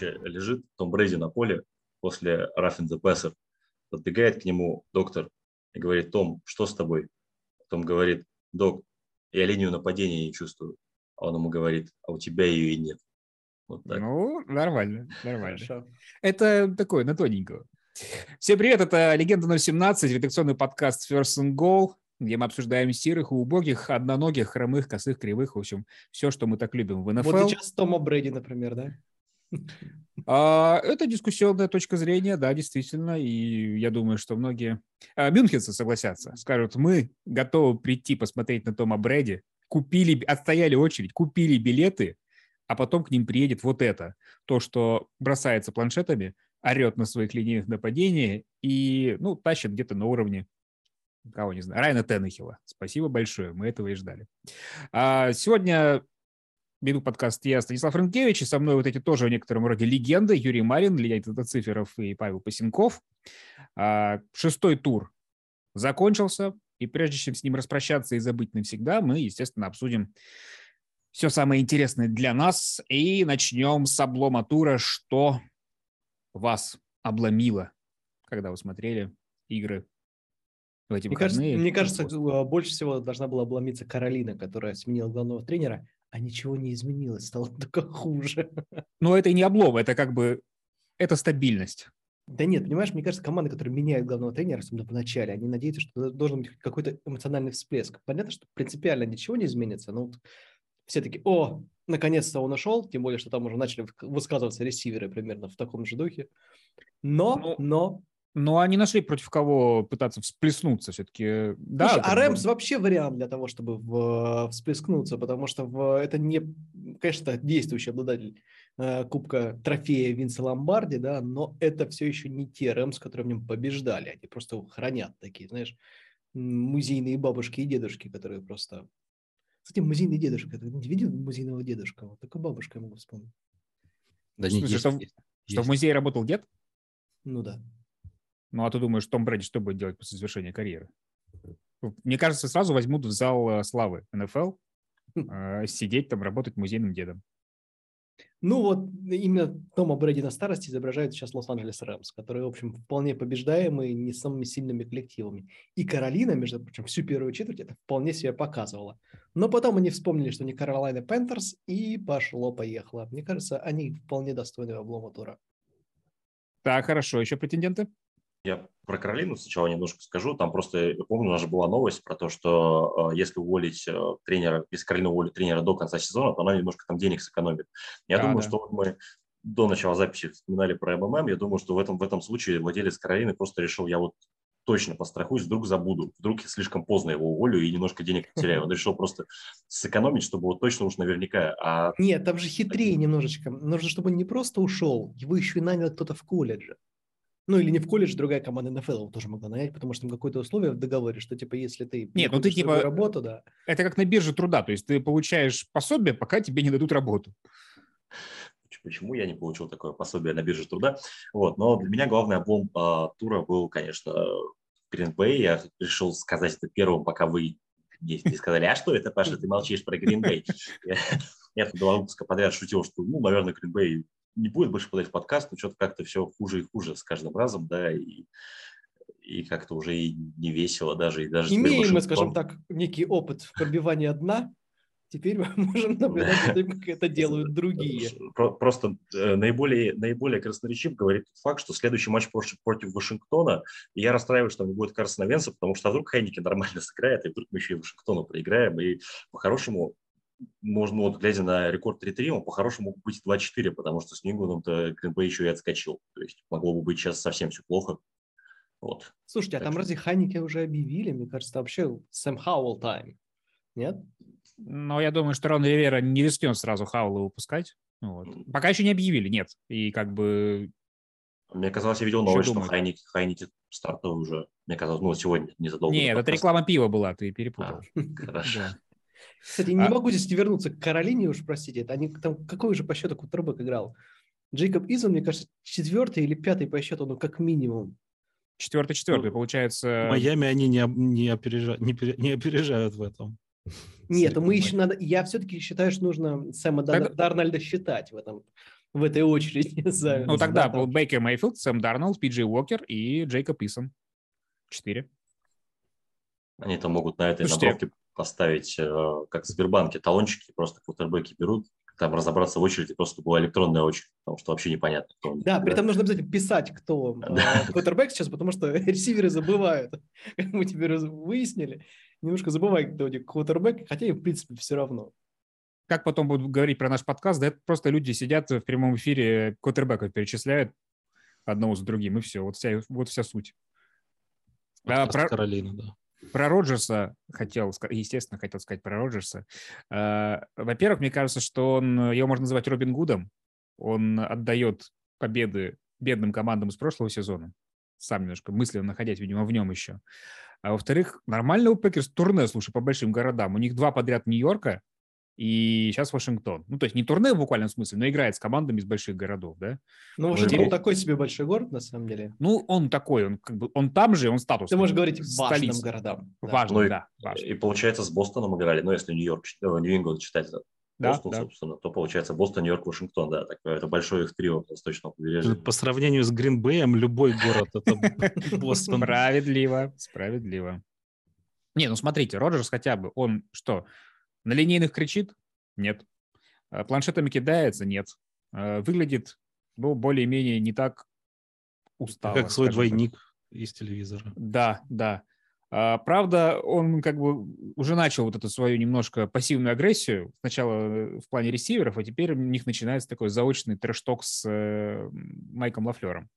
Короче, лежит Том Брейди на поле после Roughing the Passer. Подбегает к нему доктор и говорит, Том, что с тобой? Том говорит, док, я линию нападения не чувствую. А он ему говорит, а у тебя ее и нет. Вот так. Ну, нормально, нормально. Хорошо. Это такое, на тоненького. Всем привет, это «Легенда 017», редакционный подкаст First and Goal, где мы обсуждаем серых и убогих, одноногих, хромых, косых, кривых, в общем, все, что мы так любим в НФЛ. Вот сейчас Тома Брэди, например, да? А, это дискуссионная точка зрения, да, действительно, и я думаю, что многие а, мюнхенцы согласятся, скажут, мы готовы прийти посмотреть на Тома Брэди, купили, отстояли очередь, купили билеты, а потом к ним приедет вот это, то, что бросается планшетами, орет на своих линейных нападениях и, ну, тащит где-то на уровне кого не знаю, Райана Теннехила. Спасибо большое, мы этого и ждали. А сегодня веду подкаст я, Станислав Ренкевич, и со мной вот эти тоже в некотором роде легенды. Юрий Марин, Леонид Циферов и Павел Пасенков. А, шестой тур закончился, и прежде чем с ним распрощаться и забыть навсегда, мы, естественно, обсудим все самое интересное для нас и начнем с облома тура, что вас обломило, когда вы смотрели игры в эти мне выходные. Кажется, мне кажется, больше всего должна была обломиться Каролина, которая сменила главного тренера, а ничего не изменилось, стало только хуже. Но это и не облом, это как бы, это стабильность. Да нет, понимаешь, мне кажется, команды, которые меняют главного тренера, особенно в начале, они надеются, что должен быть какой-то эмоциональный всплеск. Понятно, что принципиально ничего не изменится, но вот все таки о, наконец-то он ушел, тем более, что там уже начали высказываться ресиверы примерно в таком же духе. Но, ну, но но они нашли против кого пытаться всплеснуться все-таки. Да, Слушай, а Рэмс вообще вариант для того, чтобы в, всплескнуться, потому что в, это не, конечно, действующий обладатель э, Кубка трофея Винса Ломбарди, да, но это все еще не те Рэмс, которые в нем побеждали. Они просто хранят такие, знаешь, музейные бабушки и дедушки, которые просто... Кстати, музейный дедушка. Ты не видел музейного дедушка? Вот только бабушка я могу вспомнить. Да не, есть, что, есть. что в музее работал дед? Ну да. Ну, а ты думаешь, Том Брэди что будет делать после завершения карьеры? Мне кажется, сразу возьмут в зал э, славы НФЛ, хм. э, сидеть там, работать музейным дедом. Ну вот именно Тома Брэди на старости изображают сейчас Лос-Анджелес Рэмс, которые, в общем, вполне побеждаемые, не самыми сильными коллективами. И Каролина, между прочим, всю первую четверть это вполне себе показывала. Но потом они вспомнили, что они Каролина Пентерс, и пошло-поехало. Мне кажется, они вполне достойны облома тура. Так, хорошо. Еще претенденты? Я про Каролину сначала немножко скажу. Там просто, я помню, у нас же была новость про то, что э, если уволить э, тренера, если Каролина уволит тренера до конца сезона, то она немножко там денег сэкономит. Я да, думаю, да. что мы до начала записи вспоминали про МММ. Я думаю, что в этом, в этом случае владелец Каролины просто решил, я вот точно пострахуюсь, вдруг забуду, вдруг я слишком поздно его уволю и немножко денег потеряю. Он решил просто сэкономить, чтобы вот точно уж наверняка. А... Нет, там же хитрее немножечко. Нужно, чтобы он не просто ушел, его еще и нанял кто-то в колледже. Ну, или не в колледж, другая команда НФЛ его тоже могла нанять, потому что там какое-то условие в договоре, что, типа, если ты... Нет, ну ты, типа... Работу, да. Это как на бирже труда, то есть ты получаешь пособие, пока тебе не дадут работу. Почему я не получил такое пособие на бирже труда? Вот, но для меня главный облом э, тура был, конечно, Green Bay. Я решил сказать это первым, пока вы не сказали, а что это, Паша, ты молчишь про Green Bay? Я, я два выпуска подряд шутил, что, ну, наверное, Green Bay не будет больше подать в подкаст, но что-то как-то все хуже и хуже с каждым разом, да, и, и как-то уже и не весело даже. И даже Имеем мы, скажем так, некий опыт пробивания дна, теперь мы можем наблюдать за тем, как это делают другие. Просто э, наиболее, наиболее красноречив говорит факт, что следующий матч против Вашингтона, и я расстраиваюсь, что не будет Карсона Венса, потому что а вдруг Хайники нормально сыграет, и вдруг мы еще и Вашингтону проиграем, и по-хорошему можно, вот глядя на рекорд 3-3, он по-хорошему мог быть 2-4, потому что с Нью-Ингландом-то Гринбей еще и отскочил. То есть могло бы быть сейчас совсем все плохо. Вот. Слушайте, так а там что... разве Хайники уже объявили? Мне кажется, вообще Сэм Хауэлл тайм. Нет? Но я думаю, что Рон Ривера не рискнет сразу Хауэлла выпускать. Вот. Пока еще не объявили, нет. И как бы... Мне казалось, я видел новость, что Хайники, Хайники стартовый уже. Мне казалось, ну, сегодня, незадолго. Нет, это реклама пива была, ты перепутал. А, хорошо. Кстати, не а... могу здесь не вернуться к Каролине, уж простите. Это они там какой же по счету кутербэк играл? Джейкоб Изон, мне кажется, четвертый или пятый по счету, ну как минимум. Четвертый, четвертый, ну, получается. Майами они не, не, опережают, не, не опережают в этом. Нет, мы еще надо. Я все-таки считаю, что нужно Сэма Дар, Дарнольда считать в этом в этой очереди. за- Ну, за тогда был Бейкер Мейфилд, Сэм Дарнолд, Пиджей Уокер и Джейкоб Исон. Четыре. Они там могут на этой Слушайте, набровке поставить, э, как в Сбербанке, талончики, просто квотербеки берут, там разобраться в очереди, просто была электронная очередь, потому что вообще непонятно, кто он. Да, при этом нужно обязательно писать, кто Да. э, квотербек сейчас, потому что ресиверы забывают. Как мы теперь раз- выяснили, немножко забывают, кто у них квотербек, хотя им, в принципе, все равно. Как потом будут говорить про наш подкаст, да это просто люди сидят в прямом эфире, квотербеков перечисляют одного за другим, и все. Вот вся, вот вся суть. А, Подкаст про- Каролина, да. Про Роджерса хотел, естественно, хотел сказать про Роджерса. Э, Во-первых, мне кажется, что он, его можно называть Робин Гудом. Он отдает победы бедным командам из прошлого сезона. Сам немножко мысленно находясь, видимо, в нем еще. А во-вторых, нормально у Пекерс турне, слушай, по большим городам. У них два подряд Нью-Йорка и сейчас Вашингтон. Ну, то есть не турне в буквальном смысле, но играет с командами из больших городов, да? Ну, Вашингтон и- такой себе большой город, на самом деле. Ну, он такой, он как бы, он там же, он статус. Ты можешь говорить важным городам. Да. Важно, Ну и- да, важно. И получается, с Бостоном играли, ну, если Нью-Йорк, э, Нью-Ингланд читать, Да, Бостон, да. собственно, то получается Бостон, Нью-Йорк, Вашингтон, да, такое, это большое их трио восточного побережья. По сравнению с Гринбеем, любой город это Бостон. Справедливо, справедливо. Не, ну смотрите, Роджерс хотя бы, он что, на линейных кричит? Нет. А Планшетами кидается? Нет. А Выглядит, ну, более-менее не так устало. Как свой скажем так. двойник из телевизора. Да, да. А, Правда, он как бы уже начал вот эту свою немножко пассивную агрессию. Сначала э, в плане ресиверов, а теперь у них начинается такой заочный трэш-ток с э, Майком Лафлером.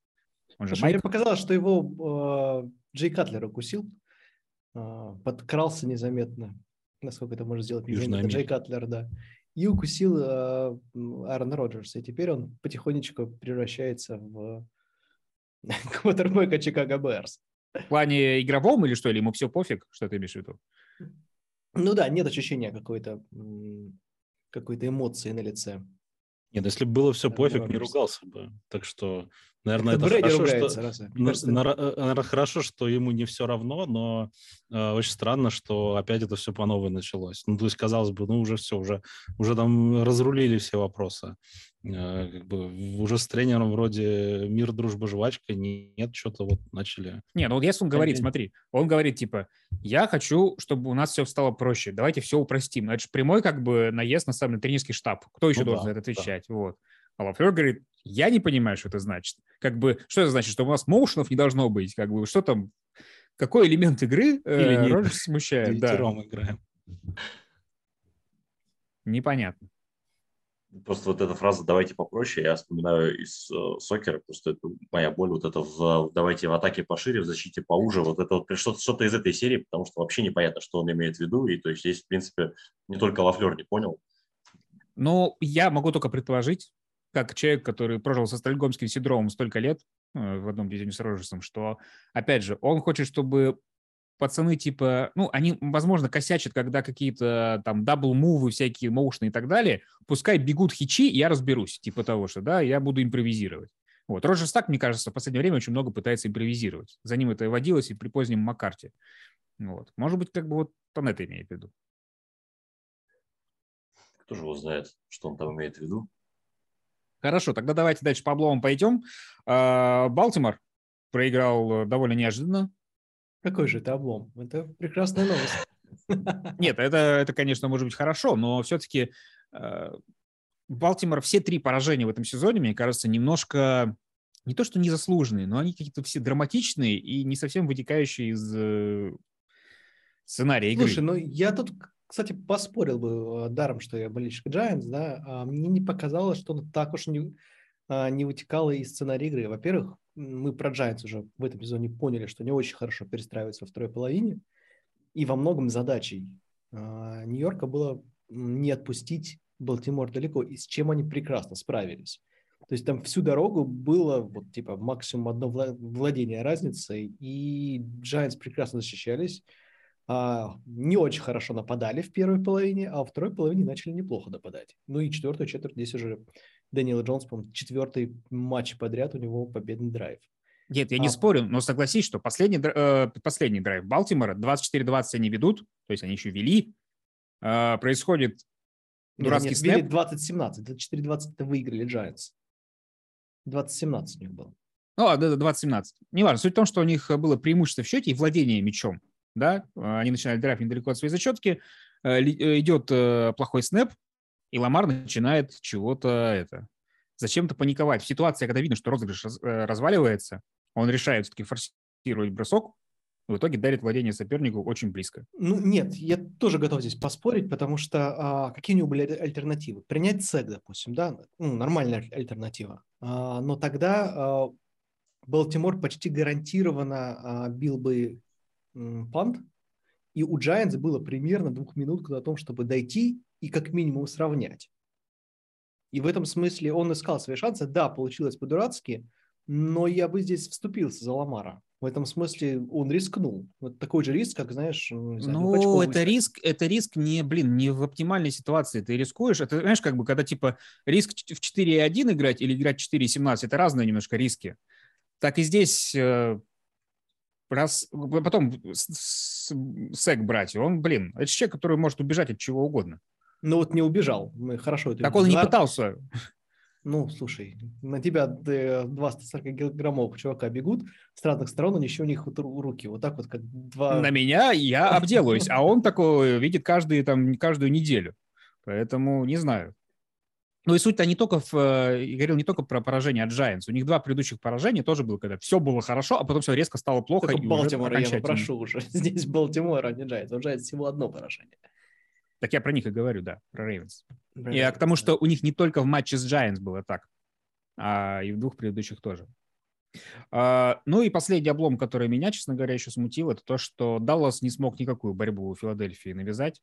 Он же Слушай, мне Майк. показалось, что его э, Джей カ тлер укусил, э, подкрался незаметно, насколько это может сделать незаметно. Джей. Катлер, да. И укусил э, м, Аарона Роджерса. И теперь он потихонечку превращается в квотербека Чикаго Берс. В плане игровом или что? Или ему все пофиг? Что ты имеешь в виду? Ну да, нет ощущения какой-то какой-то эмоции на лице. Нет, если бы было все пофиг, не ругался бы. Так что, наверное, это Брэди хорошо, ругается, что... Мне На- нара- э, наверное, хорошо, что ему не все равно, но э, очень странно, что опять это все по новой началось. Ну, то есть, казалось бы, ну, уже все, уже, уже там разрулили все вопросы. Э, как бы уже с тренером вроде мир, дружба, жвачка, не- нет, что-то вот начали. Не, ну вот если он говорит, смотри, он говорит типа, я хочу, чтобы у нас все стало проще, давайте все упростим. Это же прямой как бы наезд на самый тренерский штаб. Кто еще Ну должен да, за это да. отвечать? Вот. А Лафлер говорит, я не понимаю, что это значит. Как бы, что это значит, что у нас моушенов не должно быть? Как бы, что там, какой элемент игры э, Или. Роджерс смущает? Да, играем. непонятно. Просто вот эта фраза «давайте попроще», я вспоминаю из э, сокера, просто это моя боль, вот это в «давайте в атаке пошире, в защите поуже», вот это вот что-то, что-то из этой серии, потому что вообще непонятно, что он имеет в виду, и то есть здесь, в принципе, не только Лафлер не понял, Ну, я могу только предположить, как человек, который прожил со стокгольмским синдромом столько лет э, в одном дивизионе с Роджерсом, что, опять же, он хочет, чтобы пацаны типа, ну, они, возможно, косячат, когда какие-то там double move ы, всякие motion ы и так далее, пускай бегут hitch и, я разберусь, типа того, что, да, я буду импровизировать. Вот. Роджерс так, мне кажется, в последнее время очень много пытается импровизировать. За ним это и водилось и при позднем Маккарте. Вот. Может быть, как бы вот он это имеет в виду. кто же его знает, что он там имеет в виду. Хорошо, тогда давайте дальше по обломам пойдем. А, Балтимор проиграл э, довольно неожиданно. Какой же это облом? Это прекрасная новость. Нет, это, это, конечно, может быть хорошо, но все-таки Балтимор все три поражения в этом сезоне, мне кажется, немножко не то что незаслуженные, но они какие-то все драматичные и не совсем вытекающие из э, сценария игры. Слушай, ну я тут, кстати, поспорил бы, э, даром, что я болельщик Giants, да, а мне не показалось, что он так уж не, не вытекало из сценария игры. Во-первых, мы про Giants уже в этом сезоне поняли, что не очень хорошо перестраиваются во второй половине, и во многом задачей а, Нью-Йорка было не отпустить Балтимор далеко, и с чем они прекрасно справились. То есть там всю дорогу было вот типа максимум одно вла- владение разницей, и Giants прекрасно защищались, а, не очень хорошо нападали в первой половине, а во второй половине начали неплохо нападать. Ну и четвертую четверть здесь уже Дэниел Джонс, по четвертый матч подряд у него победный драйв. Нет, я не А- спорю, но согласись, что последний, э, последний драйв Балтимора, 24-20 они ведут, то есть они еще вели, э, происходит Нет, дурацкий нет, снэп. вели 20-17, 24-20 это выиграли Giants. 2017 у них было. Ну, да, 20-17. Неважно. Суть в том, что у них было преимущество в счете и владение мячом. Да? Они начинали драйв недалеко от своей зачетки. Э, э, идет э, плохой снэп, и Ламар начинает чего-то это зачем-то паниковать. В ситуации, когда видно, что розыгрыш разваливается, он решает все-таки форсировать бросок, в итоге дарит владение сопернику очень близко. Ну, нет, я тоже готов здесь поспорить, потому что а, какие у него были альтернативы? Принять сек, допустим, да, ну, нормальная альтернатива. А, но тогда а, Балтимор почти гарантированно а, бил бы м, пант, и у Giants было примерно двух минут о том, чтобы дойти и как минимум сравнять. И в этом смысле он искал свои шансы. Да, получилось по-дурацки, но я бы здесь вступился за Ламара. В этом смысле он рискнул. Вот такой же риск, как, знаешь... Ну, ну это риск, это риск не, блин, не в оптимальной ситуации. Ты рискуешь. Это, знаешь, как бы, когда, типа, риск в 4.1 играть или играть 4.17, это разные немножко риски. Так и здесь э, раз, потом сек брать, он, блин, это человек, который может убежать от чего угодно. Ну вот не убежал. Мы хорошо это Так он не пытался. Ну, слушай, на тебя 240 килограммов чувака бегут с разных сторон, они еще у них вот руки вот так вот, как два... На меня я обделаюсь, а он такой видит каждую, там, каждую неделю. Поэтому не знаю. Ну и суть-то не только в... Э, я говорил не только про поражение от Giants. У них два предыдущих поражения тоже было, когда все было хорошо, а потом все резко стало плохо. Только Балтимора я попрошу уже. Здесь Балтимор, а не Giants. У Giants всего одно поражение. Так я про них и говорю, да, про Рейвенс. И к тому, что у них не только в матче с Giants было так, а и в двух предыдущих тоже. Uh, ну и последний облом, который меня, честно говоря, еще смутил, это то, что Даллас не смог никакую борьбу у Филадельфии навязать.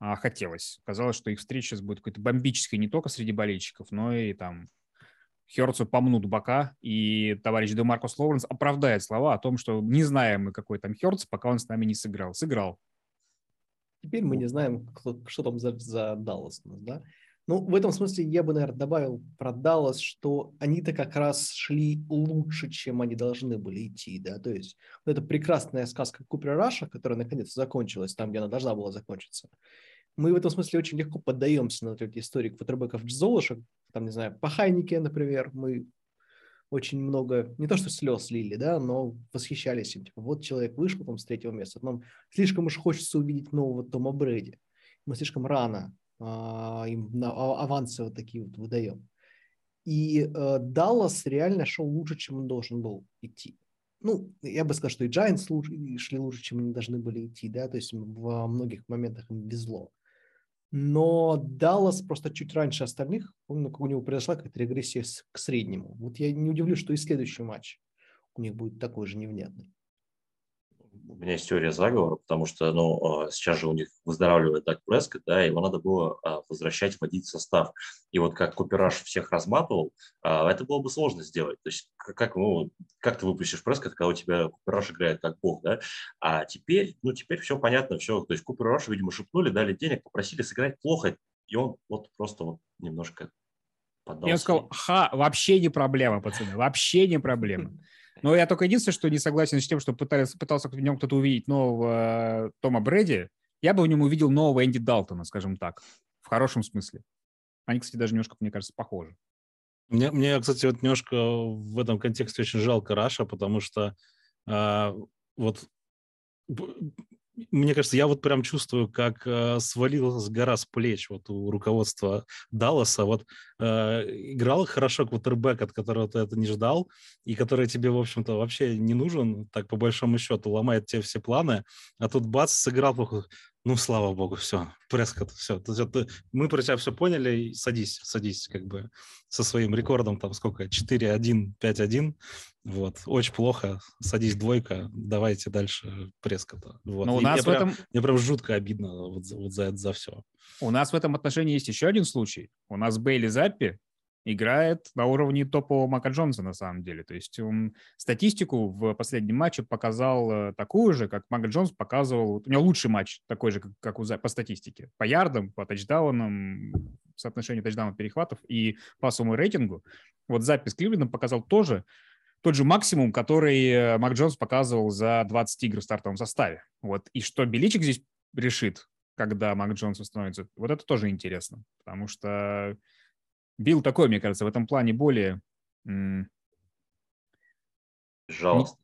А хотелось. Казалось, что их встреча сейчас будет какой-то бомбической не только среди болельщиков, но и там Херцу помнут бока, и товарищ Демаркус Лоуренс оправдает слова о том, что не знаем мы, какой там Херц, пока он с нами не сыграл. Сыграл. Теперь мы не знаем, кто, что там за, за Даллас у нас, да? Ну, в этом смысле я бы, наверное, добавил про Даллас, что они-то как раз шли лучше, чем они должны были идти, да, то есть вот эта прекрасная сказка Купера Раша, которая наконец закончилась там, где она должна была закончиться, мы в этом смысле очень легко поддаемся на эти истории квотербеков Золушек, там, не знаю, по Хайнике, например, мы очень много, не то что слез лили, да, но восхищались им. Типа, вот человек вышел там с третьего места, нам слишком уж хочется увидеть нового Тома Брэди. Мы слишком рано а, им на, а, авансы вот такие вот выдаем. И э, Даллас реально шел лучше, чем он должен был идти. Ну, я бы сказал, что и Giants шли лучше, чем они должны были идти, да, то есть во многих моментах им везло. Но Даллас просто чуть раньше остальных, он, у него произошла какая-то регрессия к среднему. Вот я не удивлюсь, что и следующий матч у них будет такой же невнятный у меня есть теория заговора, потому что ну, а, сейчас же у них выздоравливает Даг Прескотт, да, его надо было а, возвращать, вводить в состав. И вот как Купераж всех разматывал, а, это было бы сложно сделать. То есть как, ну, как ты выпустишь Прескотт, когда у тебя Купераж играет как бог, да? А теперь, ну, теперь все понятно, все. То есть Купераж, видимо, шепнули, дали денег, попросили сыграть плохо, и он вот просто вот немножко поддался. Я сказал, ха, вообще не проблема, пацаны, вообще не проблема. Но я только единственное, что не согласен с тем, что пытались, пытался в нем кто-то увидеть нового э, Тома Брэди. Я бы в нем увидел нового Энди Далтона, скажем так, в хорошем смысле. Они, кстати, даже немножко, мне кажется, похожи. Мне, мне кстати, вот немножко в этом контексте очень жалко Раша, потому что э, вот мне кажется, я вот прям чувствую, как э, свалилась гора с плеч вот у руководства Далласа. Вот э, играл хорошо квотербек, от которого ты это не ждал, и который тебе, в общем-то, вообще не нужен, так по большому счету, ломает тебе все планы, а тут бац, сыграл плохо. Ну, слава богу, все, Прескотт, все. Мы про тебя все поняли, садись, садись, как бы, со своим рекордом, там, сколько, 4-1, 5-1, вот, очень плохо, садись двойка, давайте дальше Прескотта. Вот. Но у нас мне, в этом... прям, мне прям жутко обидно вот, вот за это, за все. У нас в этом отношении есть еще один случай. У нас Бейли Заппи играет на уровне топового Мака Джонса на самом деле. То есть он статистику в последнем матче показал э, такую же, как Мак Джонс показывал. У него лучший матч такой же, как, у, по статистике. По ярдам, по тачдаунам, соотношению тачдаунов перехватов и пассовому рейтингу. Вот запись Кливлендом показал тоже тот же максимум, который э, Мак Джонс показывал за 20 игр в стартовом составе. Вот. И что Беличик здесь решит, когда Мак Джонс восстановится, вот это тоже интересно, потому что Билл такой, мне кажется, в этом плане более Жалостно.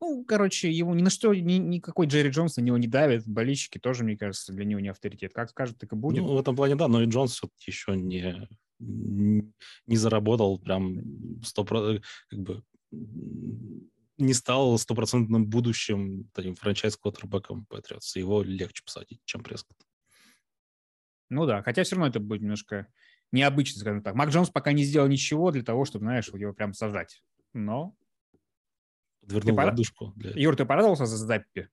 Ну, короче, его ни на что, ни, никакой Джерри Джонс на него не давит. Болельщики тоже, мне кажется, для него не авторитет. Как скажут, так и будет. Ну, в этом плане, да, но и Джонс все-таки еще не, не заработал прям 100%, как бы не стал стопроцентным будущим таким франчайз-квотербеком Патриотс. Его легче посадить, чем Прескотт. Ну да, хотя все равно это будет немножко необычно, скажем так. Мак Джонс пока не сделал ничего для того, чтобы, знаешь, его прям сажать. Но, Подвернул пора- лодыжку для Юр, ты порадовался за Заппи?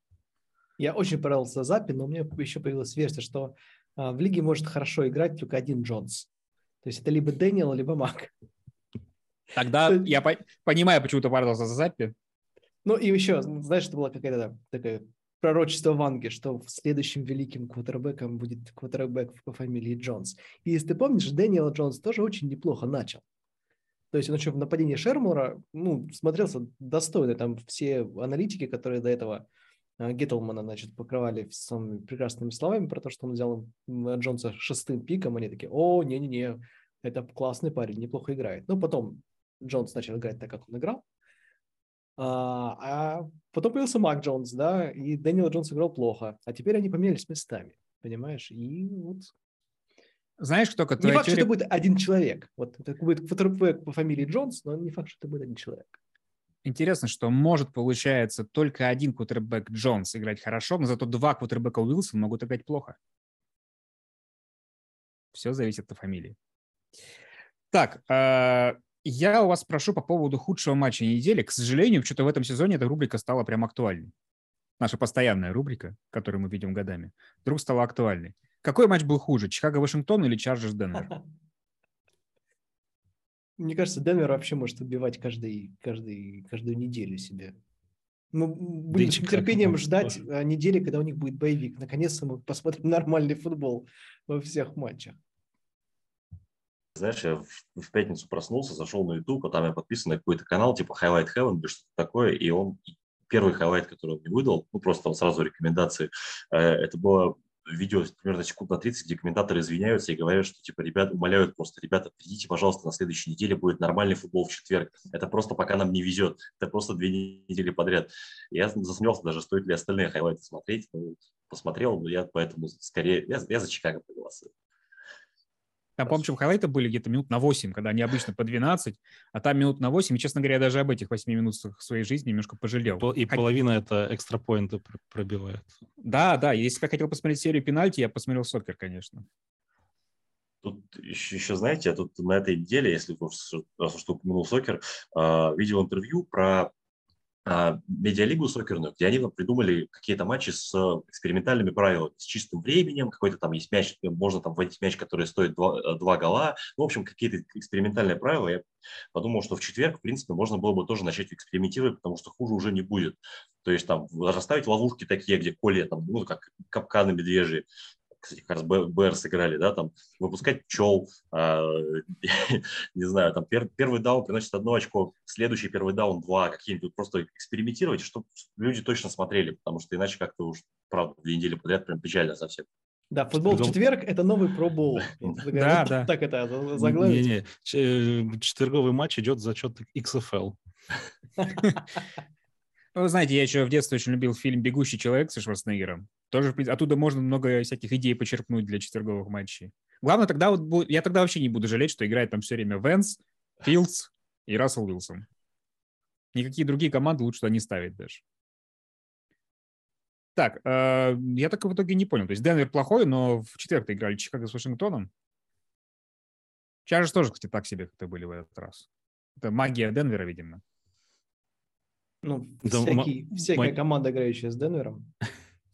Мне очень понравился Заппи, но у меня еще появилась версия, что а, в лиге может хорошо играть только один Джонс. То есть это либо Дэниел, либо Мак. Тогда я по- понимаю, почему ты порадовался за Заппи. Ну и еще, знаешь, это была какая-то такая пророчество Ванги, что в следующем великим квотербеком будет квотербек по фамилии Джонс. И если ты помнишь, Дэниел Джонс тоже очень неплохо начал. То есть он еще в нападении Шермура, ну, смотрелся достойно. Там все аналитики, которые до этого а, Геттлмана, значит, покрывали самыми прекрасными словами про то, что он взял Джонса шестым пиком, они такие, о, не-не-не, это классный парень, неплохо играет. Ну, потом Джонс начал играть так, как он играл. А, а потом появился Мак Джонс, да, и Дэниел Джонс играл плохо. А теперь они поменялись местами, понимаешь? И вот Знаешь, кто не факт, что теория- это будет один человек. Вот это будет квотербек по фамилии Джонс, но не факт, что это будет один человек. Интересно, что может, получается, только один квотербек Джонс играть хорошо, но зато два квотербека Уилсон могут играть плохо. Все зависит от фамилии. Так, э, я у вас спрошу по поводу худшего матча недели. К сожалению, что-то в этом сезоне эта рубрика стала прям актуальной. Наша постоянная рубрика, которую мы ведем годами, вдруг стала актуальной. Какой матч был хуже, Чикаго-Вашингтон или Чарджерс-Денвер? Мне кажется, Денвер вообще может убивать каждый, каждый, каждую неделю себе. Мы будем с нетерпением ждать а, недели, когда у них будет bye week. Наконец-то мы посмотрим нормальный футбол во всех матчах. Знаешь, я в, в пятницу проснулся, зашел на YouTube, а там я подписан на какой-то канал, типа Highlight Heaven или что-то такое, и он первый highlight, который он мне выдал, ну просто там сразу рекомендации, э, это было видео примерно секунд на 30, где комментаторы извиняются и говорят, что типа ребят умоляют просто, ребята, придите, пожалуйста, на следующей неделе будет нормальный футбол в четверг. Это просто пока нам не везет. Это просто две недели подряд. Я засомневался даже, стоит ли остальные хайлайты смотреть. Ну, посмотрел, но я поэтому скорее, я, я за Чикаго проголосую. Там, помню, хайлайты были где-то минут на 8, когда они обычно по 12, а там минут на 8. И, честно говоря, я даже об этих 8 минутах своей жизни немножко пожалел. И Хот- половина это экстра поинты пробивает. Да, да, если бы я хотел посмотреть серию пенальти, я посмотрел сокер, конечно. Тут еще, еще, знаете, я тут на этой неделе, если уж- раз уж упомянул сокер, а, видел интервью про медиалигу сокерную, где они придумали какие-то матчи с а, экспериментальными правилами, с чистым временем, какой-то там есть мяч, можно там вводить мяч, который стоит два, э, два гола, ну, в общем, какие-то экспериментальные правила. Я подумал, что в четверг, в принципе, можно было бы тоже начать экспериментировать, потому что хуже уже не будет. То есть там расставить ловушки такие, где коли, там, ну, как капканы медвежьи, кстати, как раз БР сыграли, да, там, выпускать пчел, а, не знаю, там, пер- первый даун приносит одно очко, следующий первый даун два, какие-нибудь, просто экспериментировать, чтобы люди точно смотрели, потому что иначе как-то уж, правда, две недели подряд прям печально совсем. Да, футбол в четверг – это новый пробол. Да, да. Так это заглавить. Не-не, ч- э, четверговый матч идет за счет XFL. Ну, Вы знаете, я еще в детстве очень любил фильм «Бегущий человек» со Шварценеггером. Тоже оттуда можно много всяких идей почерпнуть для четверговых матчей. Главное, тогда вот будет- я тогда вообще не буду жалеть, что играет там все время Венс, Филдс и Рассел Уилсон. Никакие другие команды лучше туда не ставить даже. Так, э, я так в итоге не понял. То есть Денвер плохой, но в четверг играли Чикаго с Вашингтоном. Чарджерс тоже, кстати, так себе как-то были в этот раз. Это магия Денвера, видимо. Ну, Да, всякий- всякая ма- команда, играющая с Денвером.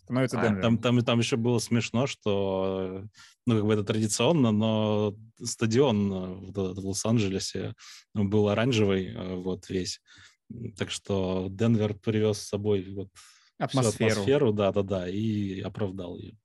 Становится А. Там, там, там еще было смешно, что, ну, как бы это традиционно, но стадион э, в, в Лос-Анджелесе был оранжевый, э, вот весь. Так что Денвер привез с собой вот Атмосферу. атмосферу, да-да-да, и оправдал ее.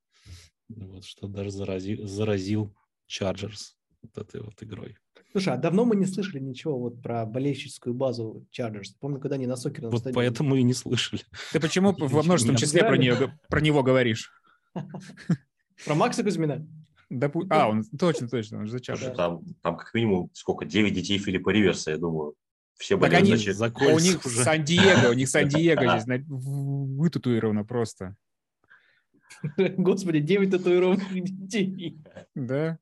Вот, что даже заразил, заразил Чарджерс вот этой вот игрой. Слушай, а давно мы не слышали ничего вот про болельщическую базу Чарджерс. Помню, когда они на soccer ном Вот стадионе. поэтому и не слышали. Ты почему во множественном Не числе про, нее, про него говоришь? Про Макса Кузьмина? Допу- А, он точно, точно, он же зачем? что там, там как минимум сколько, 9 детей Филиппа Риверса, я думаю. Все Так они- значит, За У них уже. Сан-Диего, у них Сан-Диего здесь вытатуировано просто. Господи, 9 татуированных детей. Да.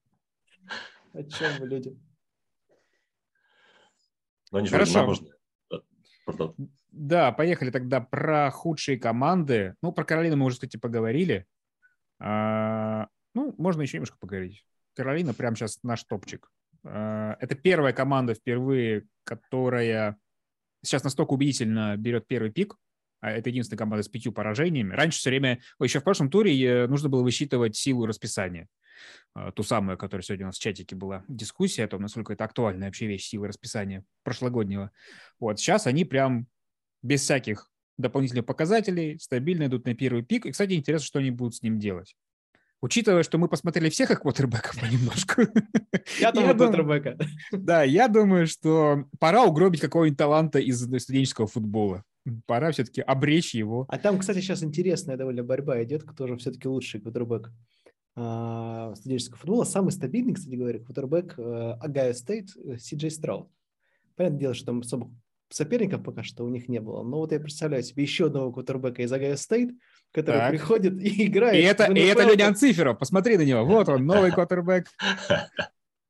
О чем вы, люди? Но они же Хорошо. Да, поехали тогда про худшие команды. Ну, про Каролину мы уже, кстати, поговорили. А, ну, можно еще немножко поговорить. Каролина прямо сейчас наш топчик. А, это первая команда впервые, которая сейчас настолько убедительно берет первый пик. А это единственная команда с пятью поражениями. Раньше все время, еще в прошлом туре э, нужно было высчитывать силу расписания. А, Ту самую, которая сегодня у нас в чатике была дискуссия о том, насколько это актуальная вообще вещь силы расписания прошлогоднего. Вот сейчас они прям без всяких дополнительных показателей стабильно идут на первый pick. И, кстати, интересно, что они будут с ним делать. Учитывая, что мы посмотрели всех их квотербеков понемножку, Я думаю- квотербека. да, я думаю, что пора угробить какого-нибудь таланта из студенческого футбола. Пора все-таки обречь его. А там, кстати, сейчас интересная довольно борьба идет, кто же все-таки лучший квотербек студенческого футбола. Самый стабильный, кстати говоря, квотербек Огайо Стейт Си Джей Страуд. Понятное дело, что там особых соперников пока что у них не было. Но вот я представляю себе еще одного квотербека из Ohio State, который Так. приходит и играет. И это, и это NFL. Леня Анциферов. Посмотри на него. Вот он, новый квотербек.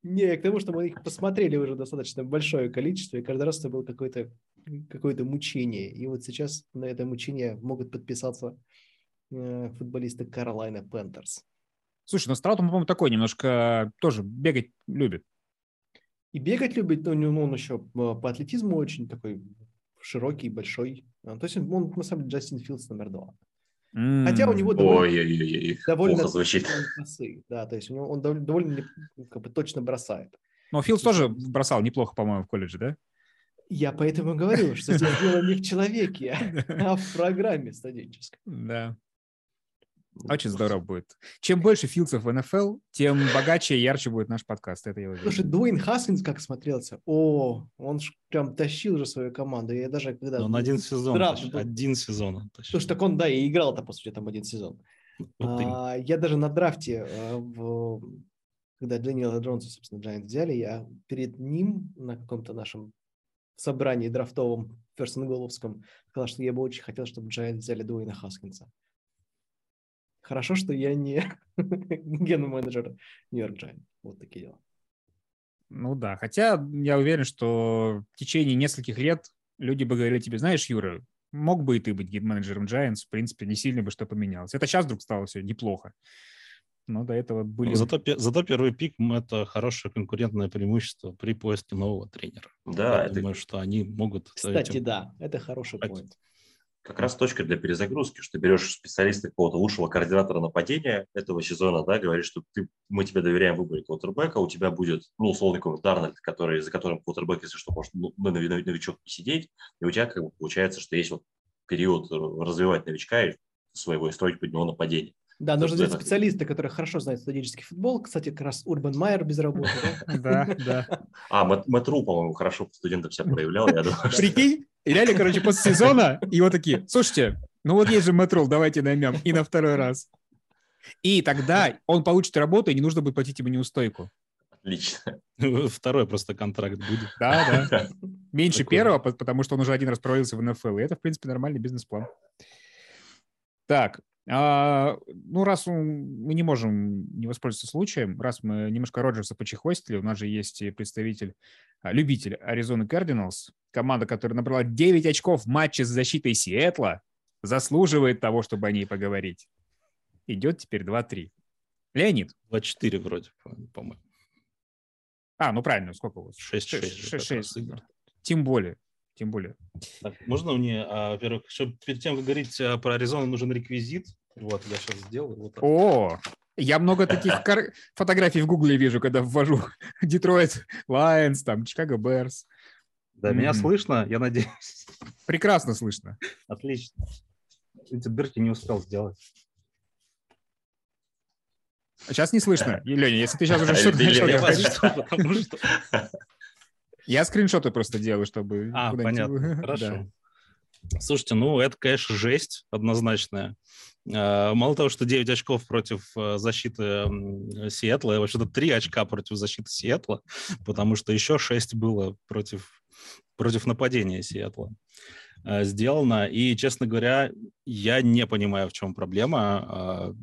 Не, к тому, что мы их посмотрели уже достаточно большое количество, и каждый раз это было какое-то какое мучение. И вот сейчас на это мучение могут подписаться э, футболисты Carolina Panthers. Слушай, ну Страут, он, по-моему, такой немножко тоже бегать любит. И бегать любит, но у него он еще э, по атлетизму очень такой широкий, большой. А, То есть он, он, на самом деле Джастин Филдс номер два. Хотя у него довольно, Ой-ой-ой, довольно плохо звучит. точные пасы. Да, то есть у него он дов- довольно как бы, точно бросает. Но Филдс тоже бросал неплохо, по-моему, в колледже, да? Я поэтому говорю, что здесь дело не в человеке, а в программе студенческой. Да. Очень здорово будет. Чем больше Филдсов в НФЛ, тем богаче и ярче будет наш подкаст. Это я уверен. Слушай, Дуэйн Хаскинс как смотрелся? О, он ж прям тащил же свою команду. Я даже когда... Но он один сезон. Драфт тащил, был. Один сезон. он тащил. Слушай, так он, да, и играл-то, по сути, там один сезон. Вот. А, я даже на драфте, а, в- когда Дэниела Джонса, собственно, Giants взяли, я перед ним на каком-то нашем собрании драфтовом, персонголовском, сказал, что я бы очень хотел, чтобы Giants взяли Дуэйна Хаскинса. Хорошо, что я не ген-менеджер Нью-Йорк Giants. Вот такие дела. Ну да, хотя я уверен, что в течение нескольких лет люди бы говорили тебе, знаешь, Юра, мог бы и ты быть гид-менеджером Giants, в принципе, не сильно бы что поменялось. Это сейчас вдруг стало все неплохо. Но до этого были... Зато, зато первый пик это хорошее конкурентное преимущество при поиске нового тренера. Да, Я это думаю, что они могут. Кстати, этим- да, это хороший поинт. Как раз точка для перезагрузки, что ты берешь специалиста какого-то лучшего координатора нападения этого сезона, да, говоришь, что ты, мы тебе доверяем выборе квотербека, у тебя будет, ну, условный какой-нибудь Дарнольд, который, за которым квотербек, если что, может ну, ну, нови- новичок посидеть, и у тебя как бы получается, что есть вот период развивать новичка и своего и строить под него нападение. Да, нужно взять это- специалиста, который хорошо знает студенческий футбол. Кстати, как раз Урбан Майер без работы. да? Да, да. А, Рул, по-моему, хорошо по студентам себя проявлял, я думаю, что- Прикинь, и реально, короче, после сезона его такие, слушайте, ну вот есть же Мэтрол, давайте наймем. И на второй раз. И тогда он получит работу, и не нужно будет платить ему неустойку. Отлично. Второй просто контракт будет. Да, да. Меньше Прикольно. первого, по- потому что он уже один раз провалился в НФЛ. И это, в принципе, нормальный бизнес-план. Так, ну раз мы не можем не воспользоваться случаем, раз мы немножко Роджерса почехвостили, у нас же есть представитель, а, любитель Аризоны Кардиналс, команда, которая набрала 9 очков в матче с защитой Сиэтла, заслуживает того, чтобы о ней поговорить. Идет теперь 2-3. Леонид. 2-4 вроде, по- по-моему. А, ну правильно, сколько у вас? 6-6. Шесть- же как шесть- раз шесть. игр. Тем более, тем более. Так, можно мне, а, во-первых, чтобы перед тем, как говорить а, про Аризону, нужен реквизит. Вот, я сейчас сделаю. Вот так. О, я много таких кар- фотографий в Гугле вижу, когда ввожу Детройт Лайонс, там, Чикаго Берс. Да, меня слышно? Я надеюсь. Прекрасно слышно. Отлично. Видите, Берти не успел сделать. Сейчас не слышно. Леня, если ты сейчас уже что-то начал кажется, Потому что... я скриншоты просто делаю, чтобы... А, понятно. Хорошо. Слушайте, ну это, конечно, жесть однозначная. Э, мало того, что 9 очков против э, защиты Сиэтла, вообще-то 3 очка против защиты Сиэтла, потому что еще 6 было против, против нападения Сиэтла сделано. И, честно говоря, я не понимаю, в чем проблема. А,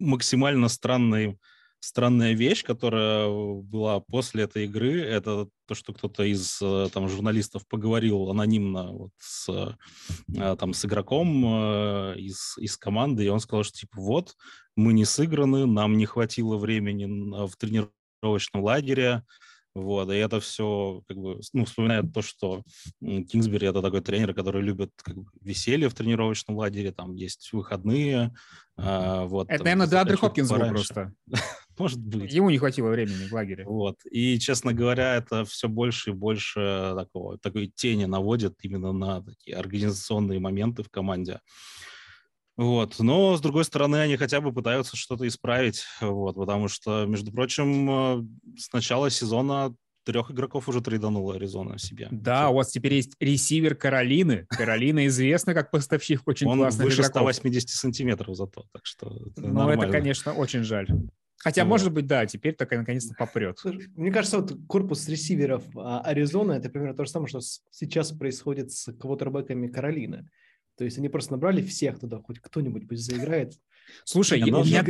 максимально странный странная вещь, которая была после этой игры, это то, что кто-то из э, там журналистов поговорил анонимно вот с э, там с игроком э, из из команды, и он сказал, что типа вот мы не сыграны, нам не хватило времени в тренировочном лагере, вот, и это все, как бы, ну, вспоминает то, что Кингсбери это такой тренер, который любит как бы, веселье в тренировочном лагере, там есть выходные. А, вот, это, наверное, Деандре Хопкинс был просто. Может быть. Ему не хватило времени в лагере. Вот. И, честно говоря, это все больше и больше такого, такой тени наводит именно на такие организационные моменты в команде. Вот. Но, с другой стороны, они хотя бы пытаются что-то исправить, вот, потому что, между прочим, э, с начала сезона трех игроков уже трейданула Аризона себе. Да, у вас теперь есть ресивер Каролины. Каролина известна как поставщик очень Он классных выше игроков. 180 сантиметров зато, так что это Ну, это, конечно, очень жаль. Хотя, Вот. может быть, да, теперь так наконец-то попрет. Мне кажется, вот корпус ресиверов а, Аризоны это примерно то же самое, что сейчас происходит с квотербеками Каролины. То есть они просто набрали всех туда, хоть кто-нибудь пусть заиграет. Слушай, я- у меня,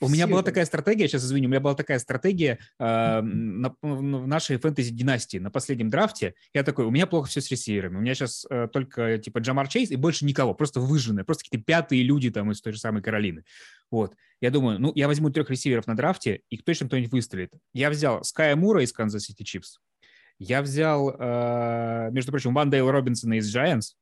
у меня была такая стратегия, сейчас извини, у меня была такая стратегия э, на- в нашей фэнтези-династии на последнем драфте. Я такой, у меня плохо все с ресиверами. У меня сейчас э, только типа Джамар Чейз и больше никого, просто выжженные, просто какие-то пятые люди там из той же самой Каролины. Вот. Я думаю, ну, я возьму трех ресиверов на драфте, и точно кто-нибудь выстрелит. Я взял Ская Мура из Kansas City Chiefs. Я взял, э, между прочим, Ван Дейл Робинсона из Giants.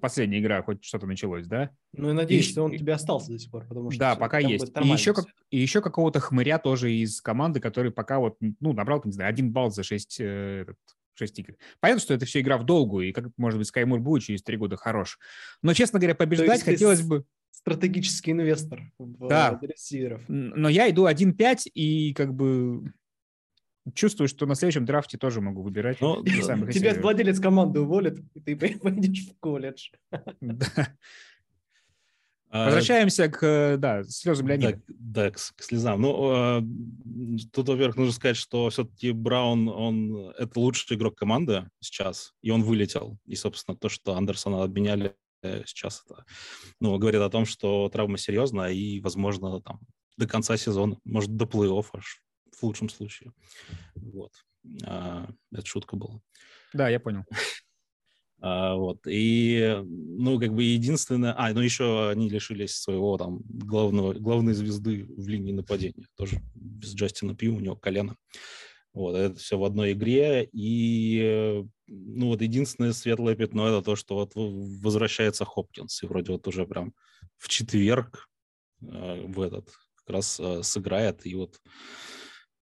Последняя игра, хоть что-то началось, да? Ну, я надеюсь, И- что он и- тебе остался до сих пор, потому что... Да, всё, пока есть. И еще, как, и еще какого-то хмыря тоже из команды, который пока вот, ну, набрал, не знаю, один балл за 6, этот, 6 игр. Понятно, что это все игра в долгую, и как, может быть, Скаймур будет через 3 года хорош. Но, честно говоря, побеждать хотелось бы... Стратегический инвестор в Да. э, ресиверов. Н- Но я иду 1-5 и как бы чувствую, что на следующем драфте тоже могу выбирать. Ну, да. самых Тебя ресиверов. владелец команды уволит, и ты пойдешь в колледж. Да. А, Возвращаемся к, да, слезам Леонида. Да, да, к, к слезам. Ну, э, тут, во-первых, нужно сказать, что все-таки Браун, он это лучший игрок команды сейчас, и он вылетел. И, собственно, то, что Андерсона обменяли э, сейчас, это, ну, говорит о том, что травма серьезная, и, возможно, там, до конца сезона, может, до плей-офф аж, в лучшем случае. Вот. А, это шутка была. Да, я понял. А, вот. И, ну, как бы единственное... А, ну, еще они лишились своего там главного, главной звезды в линии нападения. Тоже без Джастина Пью, у него колено. Вот, это все в одной игре. И, ну, вот единственное светлое пятно это то, что вот возвращается Хопкинс. И вроде вот уже прям в четверг э, в этот как раз э, сыграет. И вот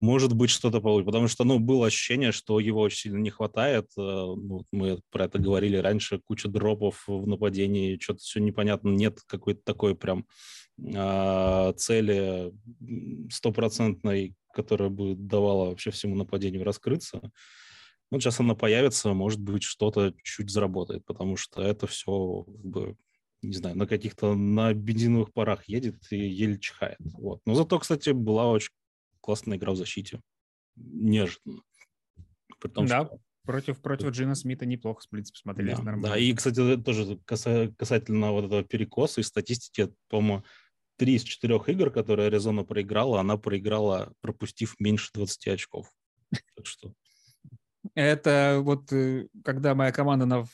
может быть, что-то получится. Потому что, ну, было ощущение, что его очень сильно не хватает. Э, ну, мы про это говорили раньше. Куча дропов в нападении, что-то все непонятно. Нет какой-то такой прям а, цели стопроцентной, которая бы давала вообще всему нападению раскрыться. Вот сейчас она появится, может быть, что-то чуть заработает, потому что это все, как бы, не знаю, на каких-то на бензиновых парах едет и еле чихает. Вот. Но зато, кстати, была очень классная игра в защите. Неожиданно. При том, Да, что- Против, против Джина Смита неплохо, в принципе, смотрелись да, нормально. да, и, кстати, тоже каса- касательно вот этого перекоса и статистики, по-моему, три из четырех игр, которые Аризона проиграла, она проиграла, пропустив меньше 20 очков. Так что, Это вот э, когда моя команда на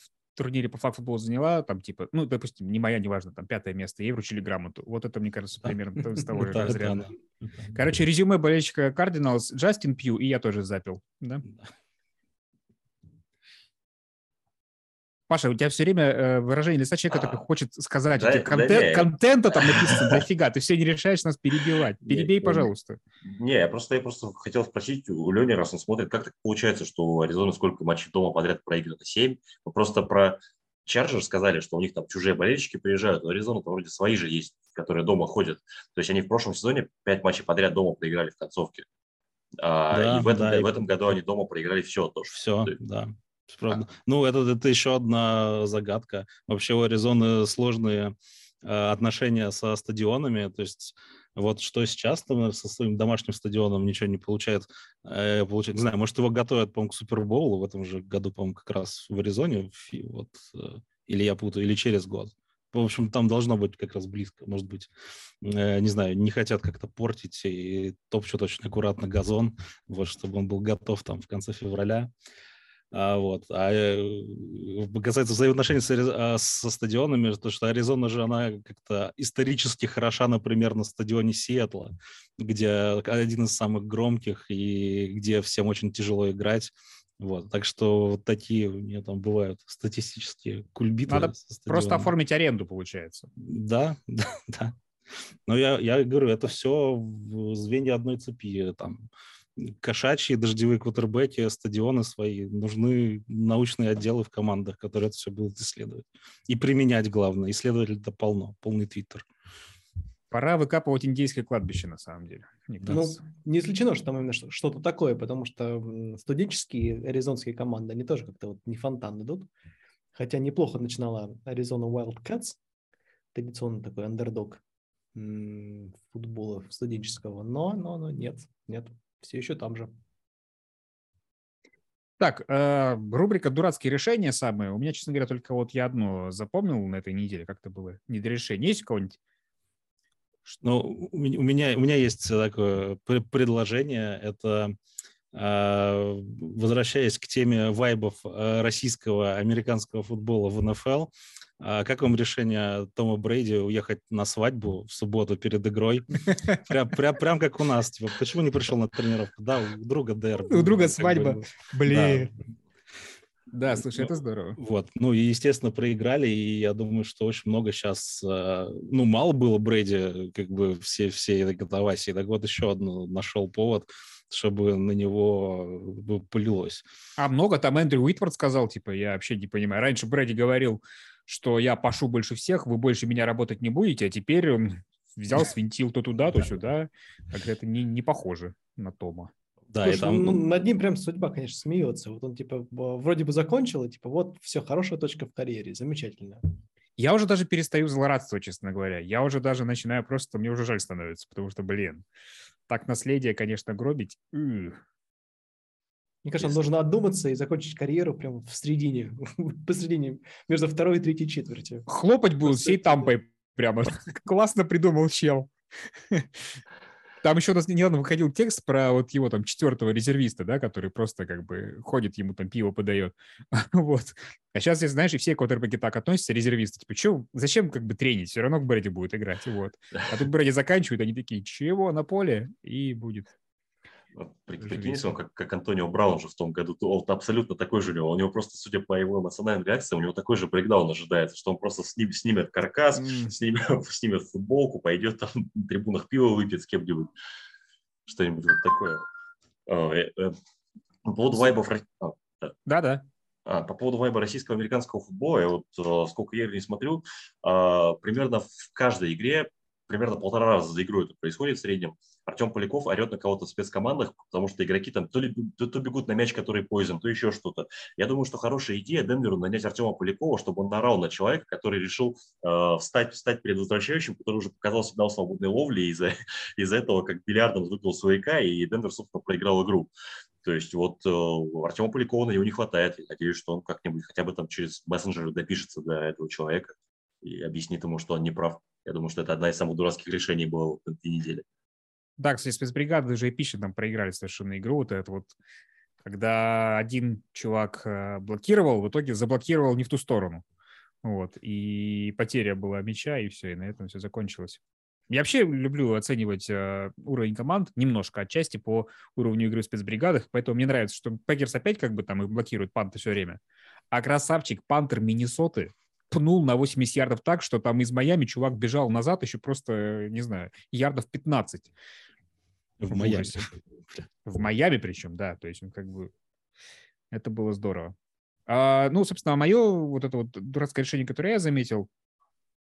турнире по флаг-футболу заняла, там типа, ну, допустим, не моя, неважно, там пятое место, ей вручили грамоту. Вот это, мне кажется, примерно с того же это- это разряда. Короче, резюме болельщика Кардиналс, Джастин Пью, и я тоже запил. Да? Да. Паша, у тебя все время э, выражение лица человека, который А. хочет сказать, Да- у тебя да контент- контента там написано дофига, ты все не решаешь нас перебивать. Перебей, не. пожалуйста. Не, я просто, я просто хотел спросить у Лени, раз он смотрит, как так получается, что у Аризоны сколько матчей дома подряд проиграно? Семь? Вы просто про Чарджер сказали, что у них там чужие болельщики приезжают, но Аризона-то вроде свои же есть, которые дома ходят. То есть они в прошлом сезоне пять матчей подряд дома проиграли в концовке. А, Да, и в этом, да, и- в этом году они дома проиграли все тоже. Все, да. Правда. Ну, это, это еще одна загадка. Вообще у Аризоны сложные э, отношения со стадионами. То есть вот что сейчас там со своим домашним стадионом ничего не получает. Э, получает не знаю, может, его готовят, по-моему, к Супербоулу в этом же году, по-моему, как раз в Аризоне. Вот, э, или я путаю, или через год. В общем, там должно быть как раз близко, может быть, э, не знаю, не хотят как-то портить и топчут очень аккуратно газон, вот, чтобы он был готов там в конце февраля. А, вот. А э, касается взаимоотношений с, а, со стадионами, то что Аризона же, она как-то исторически хороша, например, на стадионе Сиэтла, где один из самых громких и где всем очень тяжело играть. Вот, так что вот такие у меня там бывают статистические кульбиты. Надо просто оформить аренду, получается. Да, да, да. Но я, я говорю, это все в звенья одной цепи. Там кошачьи дождевые квотербеки, стадионы свои. Нужны научные отделы в командах, которые это все будут исследовать. И применять, главное. Исследователей-то полно, полный твиттер. Пора выкапывать индейское кладбище, на самом деле. Ну, не исключено, что там именно что-то такое, потому что студенческие аризонские команды, они тоже как-то вот не фонтан идут. Хотя неплохо начинала Аризона Wildcats, традиционно такой андердог футбола студенческого, но, но, но нет, нет, все еще там же. Так, э, рубрика «Дурацкие решения» самые. У меня, честно говоря, только вот я одно запомнил на этой неделе, как это было. Недорешение. Есть у кого-нибудь ну, у меня, у меня есть такое предложение. Это а, возвращаясь к теме вайбов а, российского, американского футбола в НФЛ, а как вам решение Тома Брейди уехать на свадьбу в субботу перед игрой? Прям, прям, прям как у нас. Типа, почему не пришел на тренировку? Да, у друга Дэр. У друга свадьба. Блин. Да, слушай, это здорово. Вот, ну и, естественно, проиграли, и я думаю, что очень много сейчас, а, ну, мало было Брэди, как бы все, все катавасии, так вот еще одну нашел повод, чтобы на него полилось. А много там Эндрю Уитворд сказал, типа, я вообще не понимаю. Раньше Брэди говорил, что я пошу больше всех, вы больше меня работать не будете, а теперь он взял, свинтил то туда, то сюда. Как это не, не похоже на Тома. Да, Слушай, и там... ну, над ним прям судьба, конечно, смеется. Вот он, типа, вроде бы закончил, и, типа, вот, все, хорошая точка в карьере, замечательно. Я уже даже перестаю злорадствовать, честно говоря. Я уже даже начинаю просто, мне уже жаль становится, потому что, блин, так наследие, конечно, гробить. Мне кажется, он должен отдуматься и закончить карьеру прямо в середине, посередине, между второй и третьей четвертью. Хлопать будут всей тампой прямо. Классно придумал чел. Там еще у нас недавно выходил текст про вот его там четвертого резервиста, да, который просто как бы ходит, ему там пиво подает. вот. А сейчас, если знаешь, и все квотербеки так относятся, резервисты, типа, чё, зачем как бы тренить? Все равно Брэди будет играть, вот. А тут Брэди заканчивает, они такие, чего, на поле? И будет Прикинь, он как, как Антонио Браун же в том году, он абсолютно такой же у него. У него просто, судя по его эмоциональной реакции, у него такой же брейкдаун ожидается, что он просто сним, снимет каркас, mm. снимет, снимет футболку, пойдет там на трибунах пиво выпьет с кем-нибудь. Что-нибудь вот такое. А, э, э, по поводу вайбов... А, Да-да. А, по поводу вайба российского американского футбола, я вот сколько я не смотрю, а, примерно в каждой игре примерно полтора раза за игру это происходит в среднем. Артем Поляков орет на кого-то в спецкомандах, потому что игроки там то, ли, то, то бегут на мяч, который поизон, то еще что-то. Я думаю, что хорошая идея Денверу нанять Артема Полякова, чтобы он наорал на человека, который решил э, встать, встать перед возвращающим, который уже показал сигнал свободной ловли, из-за из этого как бильярдом выпил свояка, и Денвер, собственно, проиграл игру. То есть вот э, Артема Полякова на него не хватает. Я надеюсь, что он как-нибудь хотя бы там через мессенджеры допишется до этого человека и объяснит ему, что он не прав. Я думаю, что это одна из самых дурацких решений было в этой неделе. Да, кстати, спецбригады же эпично там проиграли совершенно игру. Вот это вот, когда один чувак э, блокировал, в итоге заблокировал не в ту сторону. Вот, и потеря была мяча, и все, и на этом все закончилось. Я вообще люблю оценивать э, уровень команд немножко отчасти по уровню игры в спецбригадах, поэтому мне нравится, что Packers опять как бы там их блокирует панты все время. А красавчик пантер Миннесоты пнул на 80 ярдов так, что там из Майами чувак бежал назад еще просто, не знаю, ярдов 15. В, в Майами. В Майами причем, да. То есть он как бы... Это было здорово. А, ну, собственно, мое вот это вот дурацкое решение, которое я заметил,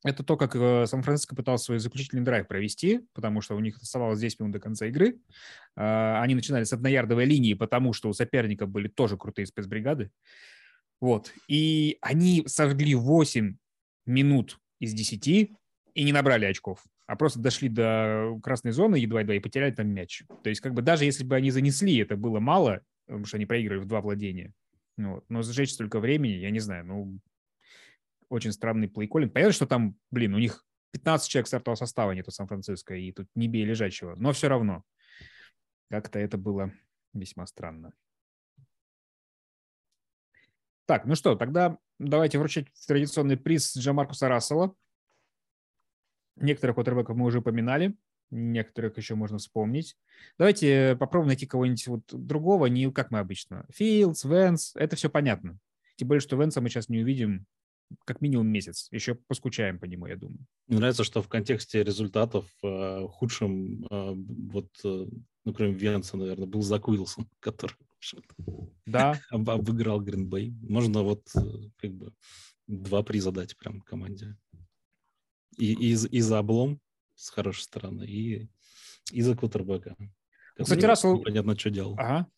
это то, как э, Сан-Франциско пытался свой заключительный драйв провести, потому что у них оставалось 10 минут до конца игры. А, они начинали с одноярдовой линии, потому что у соперника были тоже крутые спецбригады. Вот. И они сожгли 8 минут из 10 и не набрали очков, а просто дошли до красной зоны едва-едва и потеряли там мяч. То есть как бы даже если бы они занесли, это было мало, потому что они проиграли в два владения. Вот. Но сжечь столько времени, я не знаю, ну, очень странный плейколлинг. Понятно, что там, блин, у них 15 человек стартового состава нету Сан-Франциско, и тут не бей лежачего. Но все равно как-то это было весьма странно. Так, ну что, тогда давайте вручать традиционный приз Джамаркуса Рассела. Некоторых квотербеков мы уже упоминали, некоторых еще можно вспомнить. Давайте попробуем найти кого-нибудь вот другого, не как мы обычно. Филдс, Венс, это все понятно. Тем более, что Венса мы сейчас не увидим как минимум месяц. Еще поскучаем по нему, я думаю. Мне нравится, что в контексте результатов э, худшим, э, вот, э, ну, кроме Венца, наверное, был Зак Уилсон, который да. обыграл Гринбей. Можно вот э, как бы два приза дать прям команде. И, и, и за облом с хорошей стороны, и, и за кутербека. Кстати, Рассел... Понятно, что делал. Ага.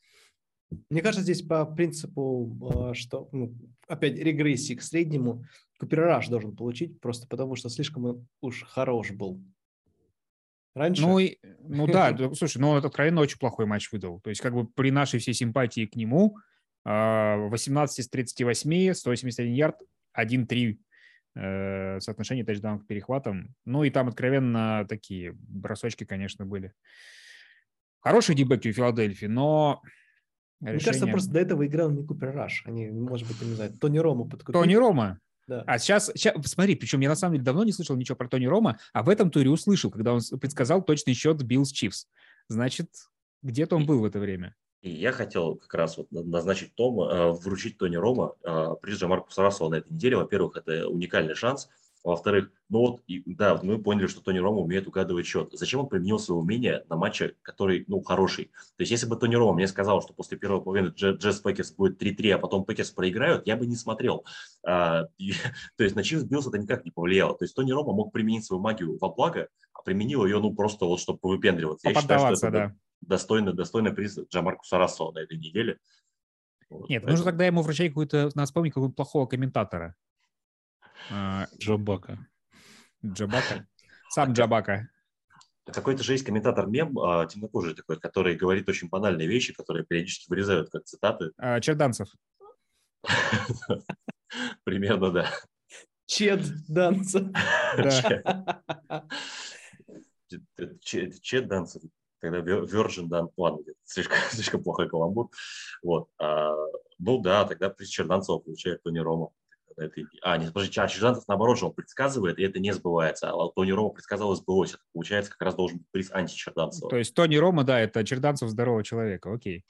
Мне кажется, здесь по принципу, э, что, ну, опять, регрессии к среднему, Купер Раш должен получить, просто потому что слишком уж хорош был. Раньше? Ну, и, ну да, слушай, ну, откровенно очень плохой матч выдал. То есть, как бы при нашей всей симпатии к нему 18 а, из 38, 181 ярд, 1-3 э, соотношение тачдаун к перехватам. Ну, и там откровенно такие бросочки, конечно, были. Хорошие дебеки у Филадельфии, но Решение... Мне кажется, просто до этого играл не Купер Раш. Они, может быть, не знаю, Тони Рома подкупили. Тони Рома. Да. А сейчас, сейчас, смотри, причем я на самом деле давно не слышал ничего про Тони Рома, а в этом туре услышал, когда он предсказал точный счет Bills Chiefs. Значит, где-то он был в это время. И я хотел как раз вот назначить Тома, э, вручить Тони Рома э, приз Маркуса Рассела на этой неделе. Во-первых, это уникальный шанс – во-вторых, ну вот, и, да, мы поняли, что Тони Рома умеет угадывать счет. Зачем он применил свое умение на матче, который, ну, хороший? То есть, если бы Тони Рома мне сказал, что после первой половины Jets Packers будет 3-3, а потом Packers проиграют, я бы не смотрел. А, и, то есть, на Chiefs Bills это никак не повлияло. То есть, Тони Рома мог применить свою магию во благо, а применил ее, ну, просто вот, чтобы выпендриваться. Я считаю, что это да. достойный, достойный приз Джамаркуса Рассела на этой неделе. Вот, Нет, поэтому... нужно тогда ему вручать какую-то, надо вспомнить какого-то плохого комментатора. А, Джабака. Джабака? Сам Джабака. Какой-то же есть комментатор мем, а, темнокожий такой, который говорит очень банальные вещи, которые периодически вырезают как цитаты. А, Черданцев. Примерно, да. Чед Данцев. Чед Данцев. Тогда Virgin Дан. Ладно, слишком, слишком плохой каламбур. Вот. А, ну да, тогда приз Черданцева получает Тони Рома этой... А, нет, подожди, Чарчижантов наоборот же он предсказывает, и это не сбывается. А Тони Рома предсказал и сбылось. Это, получается, как раз должен быть приз античерданцева. То есть Тони Рома, да, это Черданцев здорового человека, окей.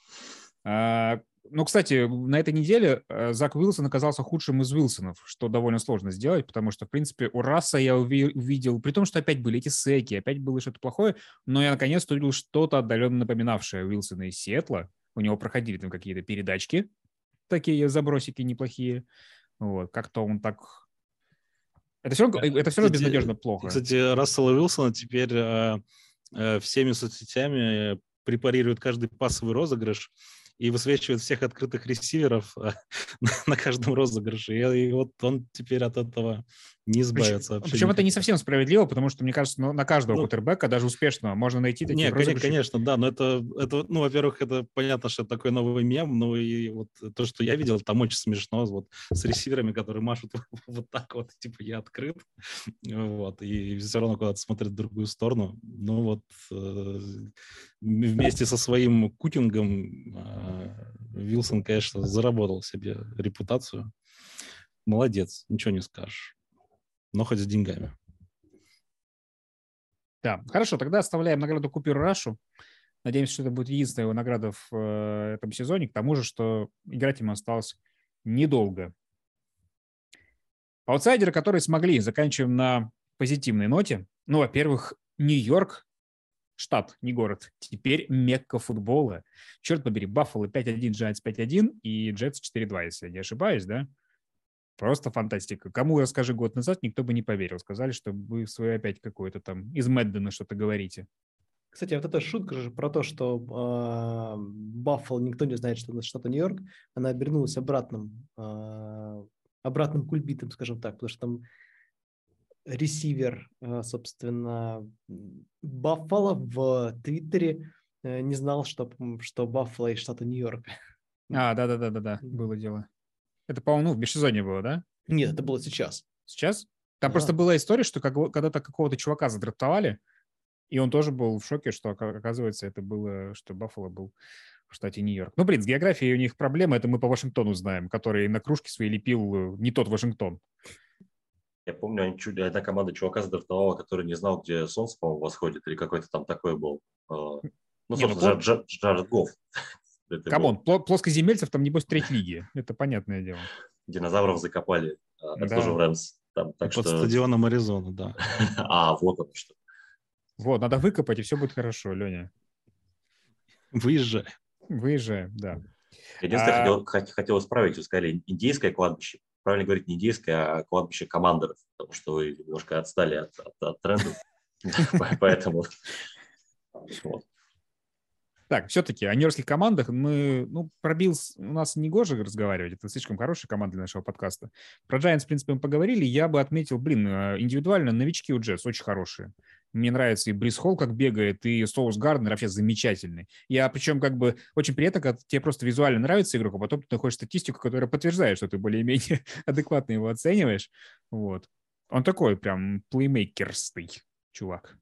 А, ну, кстати, на этой неделе э, Зак Уилсон оказался худшим из Уилсонов, что довольно сложно сделать, потому что, в принципе, у Расса я увидел, при том, что опять были эти секи, опять было что-то плохое, но я наконец-то увидел что-то отдаленно напоминавшее Уилсона из Сиэтла. У него проходили там какие-то передачки, такие забросики неплохие. Вот, как-то он так... Это все это все равно безнадежно плохо. Кстати, Рассела Уилсона теперь э, э, всеми соцсетями препарирует каждый пассовый розыгрыш и высвечивает всех открытых ресиверов э, на каждом розыгрыше. И, вот он теперь от этого не избавится. Причем, причем это не совсем справедливо, потому что, мне кажется, ну, на каждого ну, кутербека, даже успешного, можно найти такие Нет, конечно, конечно, да, но это, это, ну, во-первых, это понятно, что это такой новый мем, ну, и вот то, что я видел, там очень смешно, вот, с ресиверами, которые машут вот так вот, типа, я открыт, вот, и все равно куда-то смотрят в другую сторону. Ну, вот, э, вместе со своим кутингом э, Вилсон, конечно, заработал себе репутацию. Молодец, ничего не скажешь но хоть с деньгами. Да, хорошо, тогда оставляем награду Куперу Рашу. Надеемся, что это будет единственная его награда в э, этом сезоне. К тому же, что играть ему осталось недолго. Аутсайдеры, которые смогли, заканчиваем на позитивной ноте. Ну, во-первых, Нью-Йорк, штат, не город, теперь мекка футбола. Черт побери, Баффало 5-1, Джайнс 5-1 и Jets 4-2, если я не ошибаюсь, да? Просто фантастика. Кому расскажи год назад, никто бы не поверил. Сказали, что вы свой опять какой-то там из Мэддена что-то говорите. Кстати, вот эта шутка же про то, что э, Баффало никто не знает, что это штата Нью-Йорк, она обернулась обратным, э, обратным кульбитом, скажем так, потому что там ресивер, э, собственно, Баффало в Твиттере э, не знал, что, что Баффало из штата Нью-Йорк. А, да-да-да-да-да, было дело. Это, по-моему, ну, в межсезонье было, да? Нет, это было сейчас. Сейчас? Там Да. просто была история, что как, когда-то какого-то чувака задрафтовали, и он тоже был в шоке, что, ока- оказывается, это было, что Баффало был в штате Нью-Йорк. Ну, блин, с географией у них проблемы, это мы по Вашингтону знаем, который на кружке свои лепил э, не тот Вашингтон. Я помню, они чуть, одна команда чувака задрафтовала, который не знал, где солнце, по-моему, восходит, или какой-то там такой был. А, Ну, Не, ну, собственно, Джар- Джаред Гофф. Come on, был. пло- плоскоземельцев там, небось, треть лиги. Это понятное дело. Динозавров закопали. а, Это Да. тоже в Rams. Там, так Под что... стадионом Аризона, да. А, вот оно что. Вот, надо выкопать, и все будет хорошо, Леня. Выезжай. Выезжаем, да. Единственное, А- хотел, хот- хотел исправить, вы сказали индейское кладбище. Правильно говорить не индейское, а кладбище командоров, потому что вы немножко отстали от, от, от тренда. Поэтому вот. Так, все-таки о нью-йоркских командах мы, ну, про Bills у нас не гоже разговаривать, это слишком хорошая команда для нашего подкаста. Про Giants, в принципе, мы поговорили, я бы отметил, блин, э, индивидуально новички у Jets очень хорошие. Мне нравится и Брис Холл как бегает, и Соус Гарднер вообще замечательный. Я причем как бы очень приятно, когда тебе просто визуально нравится игрок, а потом ты находишь статистику, которая подтверждает, что ты более-менее адекватно его оцениваешь. Вот. Он такой прям плеймейкерстый чувак.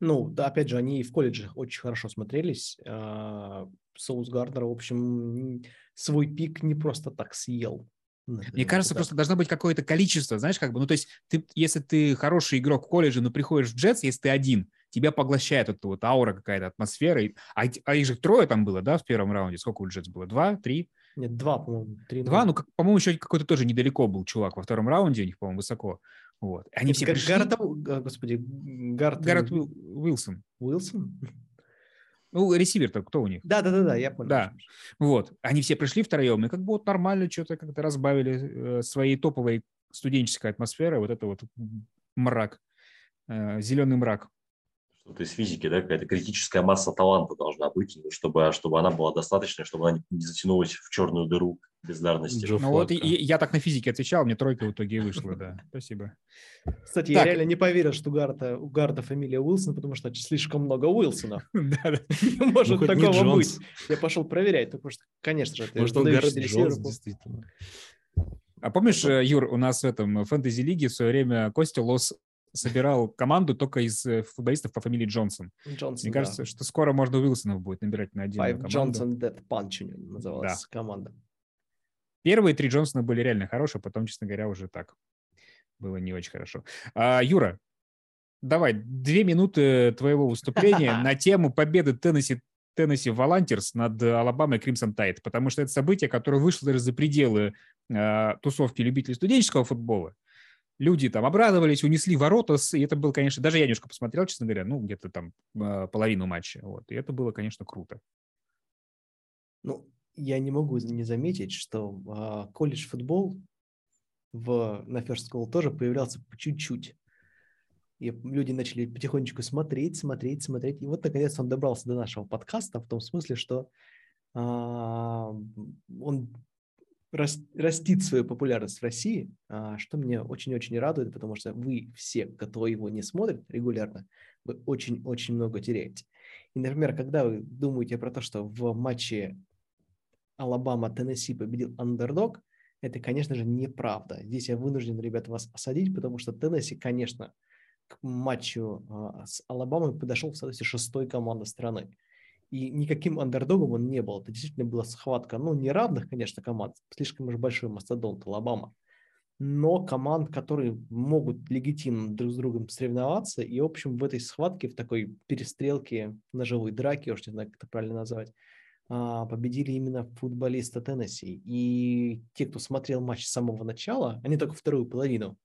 Ну, да, опять же, они и в колледжах очень хорошо смотрелись. А, Соус Гарднер, в общем, свой пик не просто так съел. Мне кажется, просто должно быть какое-то количество, знаешь, как бы, ну, то есть, ты, если ты хороший игрок в колледже, но приходишь в Джетс, если ты один, тебя поглощает эта вот аура какая-то, атмосфера. и- А, а их же трое там было, да, в первом раунде? Сколько у Джетс было? Два, три? Нет, два, по-моему. Три Два? Ну, как- по-моему, еще какой-то тоже недалеко был чувак во втором раунде, у них, по-моему, высоко. Вот. Они все пришли... Гаррет, господи, Гаррет, Гаррет Уил- Уилсон. Уилсон? Ну, ресивер-то кто у них? Да-да-да, я понял. Да. Вот. Они все пришли втроем, и как бы вот нормально что-то как-то разбавили э, своей топовой студенческой атмосферой, вот это вот мрак, э, зеленый мрак. Что-то из физики, да, какая-то критическая масса таланта должна быть, ну, чтобы, чтобы она была достаточной, чтобы она не затянулась в черную дыру бездарности. Джо Ну вот и- и я так на физике отвечал, мне тройка в итоге и вышла, да. Спасибо. Кстати, я Так. реально не поверил, что у Гарта, у Гарта фамилия Уилсон, потому что слишком много Уилсонов. Не может Ну, не такого быть. Джонс. Я пошел проверять, потому что, конечно же, это Может, он ресивер Джонс, действительно. А помнишь, э, Юр, у нас в этом фэнтези-лиге в свое время Костя Лос собирал команду только из э, футболистов по фамилии Джонсон. Джонсон, Мне да. кажется, что скоро можно Уилсонов будет набирать на Five команду. Johnson Death Punch называлась команда. Первые три Джонсона были реально хорошие, потом, честно говоря, уже так. Было не очень хорошо. А, Юра, давай, две минуты твоего выступления на тему победы Теннесси Теннесси Волонтерс над Алабамой Кримсон Тайд, потому что это событие, которое вышло даже за пределы э, тусовки любителей студенческого футбола. Люди там обрадовались, унесли ворота, и это было, конечно, даже я немножко посмотрел, честно говоря, ну, где-то там э, половину матча, вот, и это было, конечно, круто. Ну, я не могу не заметить, что а, колледж футбол в, на First School тоже появлялся по чуть-чуть. И люди начали потихонечку смотреть, смотреть, смотреть. И вот, наконец, он добрался до нашего подкаста в том смысле, что а, он растит свою популярность в России, а, что мне очень-очень радует, потому что вы все, кто его не смотрит регулярно, вы очень-очень много теряете. И, например, когда вы думаете про то, что в матче Алабама, Теннесси победил андердог, это, конечно же, неправда. Здесь я вынужден, ребята, вас осадить, потому что Теннесси, конечно, к матчу а, с Алабамой подошел в статусе шестой команды страны. И никаким андердогом он не был. Это действительно была схватка, ну, не равных, конечно, команд, слишком уж большой мастодонт Алабама, но команд, которые могут легитимно друг с другом соревноваться, и, в общем, в этой схватке, в такой перестрелке, ножевой драке, уж не знаю, как это правильно назвать, а, победили именно футболисты Теннесси. И те, кто смотрел матч с самого начала, они только вторую половину,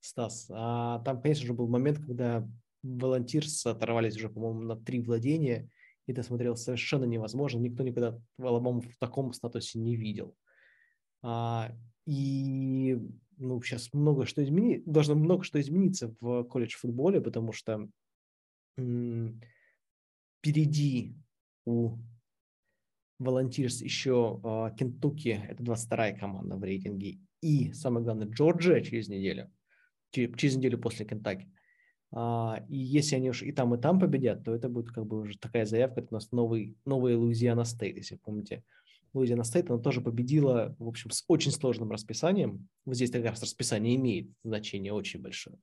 Стас, а там, конечно же, был момент, когда волонтирс оторвались уже, по-моему, на три владения, и это смотрелось совершенно невозможно. Никто никогда Алабаму в таком статусе не видел. А, и ну, сейчас много что измени... должно много что измениться в колледж футболе, потому что м, впереди у Volunteers еще а, Кентукки, это 22-я команда в рейтинге, и, самое главное, Джорджия через неделю. через неделю после Кентаки. А, и если они уж и там, и там победят, то это будет как бы уже такая заявка, это у нас новый, новый Louisiana State, если помните. Louisiana State, она тоже победила, в общем, с очень сложным расписанием. Вот здесь как раз расписание имеет значение очень большое.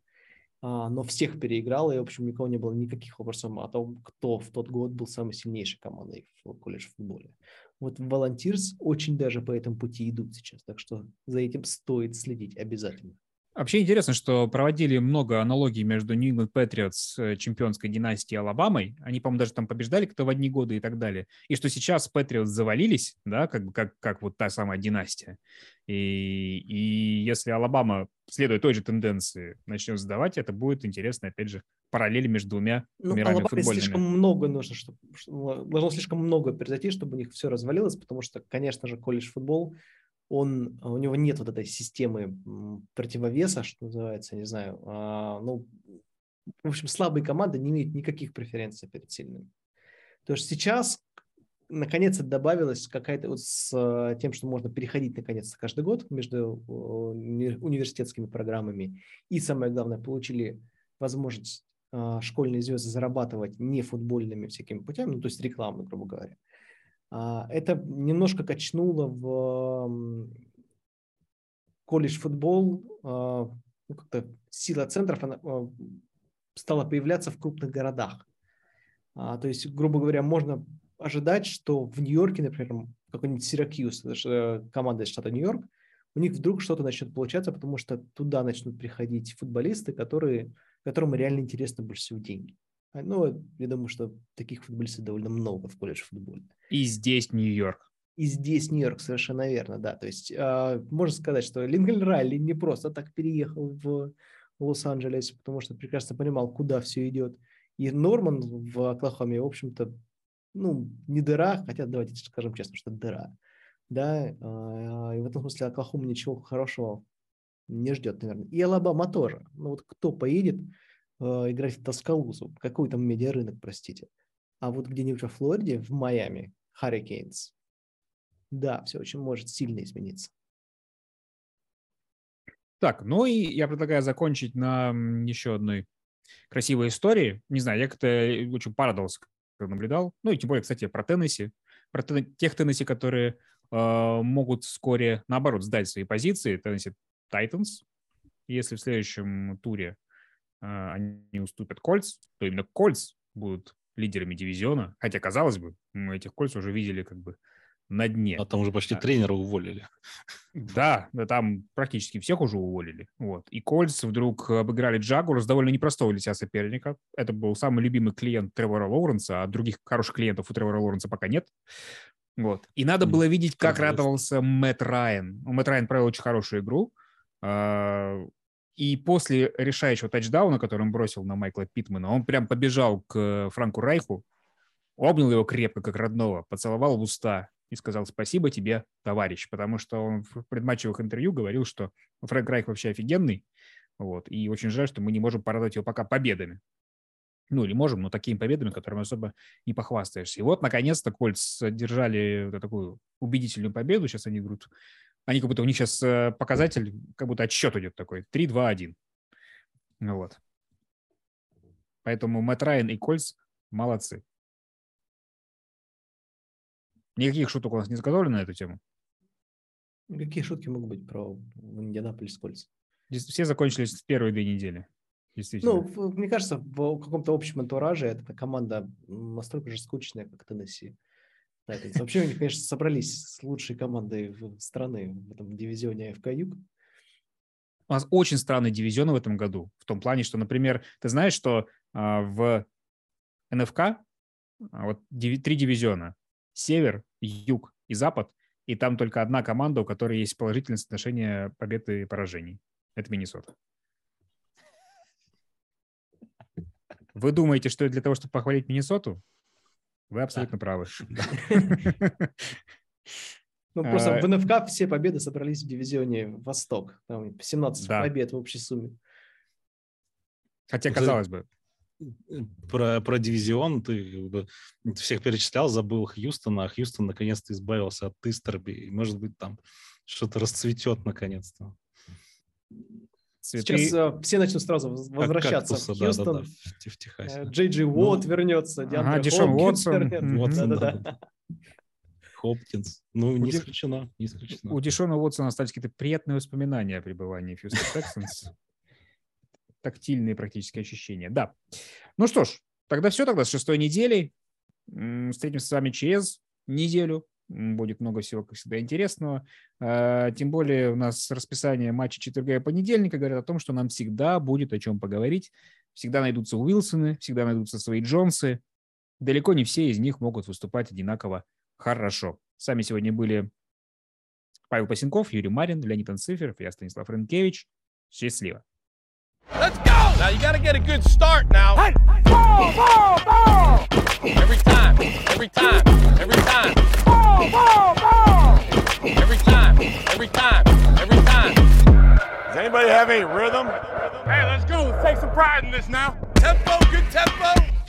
А, но всех переиграла, и, в общем, никого не было никаких вопросов о том, кто в тот год был самой сильнейшей командой в колледж футболе. Вот Волонтирс очень даже по этому пути идут сейчас, так что за этим стоит следить обязательно. Вообще интересно, что проводили много аналогий между New England Patriots э, чемпионской династией Алабамой. Они, по-моему, даже там побеждали кто в одни годы и так далее. И что сейчас Patriots завалились, да, как, как, как вот та самая династия. И, и если Алабама, следуя той же тенденции, начнет сдавать, это будет интересно, опять же, параллели между двумя ну, мирами Алабаме футбольными. слишком много нужно, чтобы, должно слишком много произойти, чтобы у них все развалилось, потому что, конечно же, колледж футбол – он, у него нет вот этой системы противовеса, что называется, не знаю, а, ну, в общем, слабые команды не имеют никаких преференций перед сильными. То есть сейчас наконец-то добавилась какая-то вот с э, тем, что можно переходить наконец-то каждый год между университетскими программами. И самое главное, получили возможность а, школьные звезды зарабатывать не футбольными всякими путями, ну, то есть рекламно, грубо говоря. А, это немножко качнуло в колледж футбол, а, ну, как-то сила центров она, а, стала появляться в крупных городах. То есть, грубо говоря, можно ожидать, что в Нью-Йорке, например, какой-нибудь Сиракьюз, команда из штата Нью-Йорк, у них вдруг что-то начнет получаться, потому что туда начнут приходить футболисты, которые, которым реально интересны больше всего деньги. Ну, я думаю, что таких футболистов довольно много в колледж футболе. И здесь Нью-Йорк. И здесь Нью-Йорк, совершенно верно, да. То есть э, можно сказать, что Линкольн Райли не просто так переехал в Лос-Анджелес, потому что прекрасно понимал, куда все идет. И Норман в Оклахоме, в общем-то, ну, не дыра, хотя давайте скажем честно, что дыра. Да, э, и в этом смысле Оклахома ничего хорошего не ждет, наверное. И Алабама тоже. Ну вот кто поедет играть в Тоскалузу, какой там медиарынок, простите. А вот где-нибудь во Флориде, в Майами, Hurricanes, да, все очень может сильно измениться. Так, ну и я предлагаю закончить на еще одной красивой истории. Не знаю, я как-то очень порадовался, когда наблюдал. Ну и тем более, кстати, про Теннесси. Про тех Теннесси, которые э, могут вскоре, наоборот, сдать свои позиции. Теннесси Тайтанс. Если в следующем туре они уступят Кольц, то именно Кольц будут лидерами дивизиона. Хотя, казалось бы, мы этих Кольц уже видели как бы на дне. А там уже почти тренера уволили. Да, да, там практически всех уже уволили. Вот. И Кольц вдруг обыграли Джагуарс, довольно непростого для себя соперника. Это был самый любимый клиент Тревора Лоуренса, а других хороших клиентов у Тревора Лоуренса пока нет. Вот. И надо было видеть, как радовался Мэтт Райан. Мэтт Райан провел очень хорошую игру. И после решающего тачдауна, который он бросил на Майкла Питмана, он прям побежал к Франку Райху, обнял его крепко, как родного, поцеловал в уста и сказал спасибо тебе, товарищ, потому что он в предматчевых интервью говорил, что Фрэнк Райх вообще офигенный, вот, и очень жаль, что мы не можем порадовать его пока победами. Ну, или можем, но такими победами, которыми особо не похвастаешься. И вот, наконец-то, Кольц одержали вот такую убедительную победу. Сейчас они говорят, они как будто у них сейчас э, показатель, как будто отсчет идет такой. 3, 2, 1. Ну вот. Поэтому Мэтт Райан и Кольц молодцы. Никаких шуток у нас не заготовлено на эту тему? Какие шутки могут быть про Индианаполис Кольц? Все закончились в первые две недели. Ну, мне кажется, в каком-то общем антураже эта команда настолько же скучная, как Теннесси. Titans. Вообще, они, конечно, собрались с лучшей командой страны в этом дивизионе АФК Юг. У нас очень странный дивизион в этом году. В том плане, что, например, ты знаешь, что а, в НФК а, вот три дивизиона. Север, Юг и Запад. И там только одна команда, у которой есть положительное соотношение побед и поражений. Это Миннесота. Вы думаете, что для того, чтобы похвалить Миннесоту? Вы абсолютно да. правы. Ну, просто в а, НФК все победы собрались в дивизионе Восток. Там 17 да. побед в общей сумме. Хотя, казалось бы. Про, про дивизион ты всех перечислял, забыл Хьюстона, а Хьюстон наконец-то избавился от Истерби. Может быть, там что-то расцветет наконец-то. Цветы. Сейчас э, все начнут сразу возвращаться кактусы, в Хьюстон. в, в Техасе. Э, Джей Джей Уотт вернется, Ага, Диандре Дешон Хопкинс Уотсон. да. Хопкинс. Ну, не исключено, не исключено. У Дешона Уотсона остались какие-то приятные воспоминания о пребывании в Houston Texans. Тактильные практически ощущения. Да. Ну что ж, тогда все тогда с шестой недели. Встретимся с вами через неделю. Будет много всего, как всегда, интересного. А, Тем более у нас расписание матча четверга и понедельника говорят о том, что нам всегда будет о чем поговорить. Всегда найдутся Уилсоны, всегда найдутся свои Джонсы. Далеко не все из них могут выступать одинаково хорошо. Сами сегодня были Павел Пасенков, Юрий Марин, Леонид Анциферов, я Станислав Ренкевич. Счастливо. Let's go! Now you got to get a good start now. Ball, ball, ball! Every time, every time, every time. Ball, ball, ball! Every time, every time, every time. Does anybody have any rhythm? Hey, let's go. Let's take some pride in this now. Tempo, good tempo.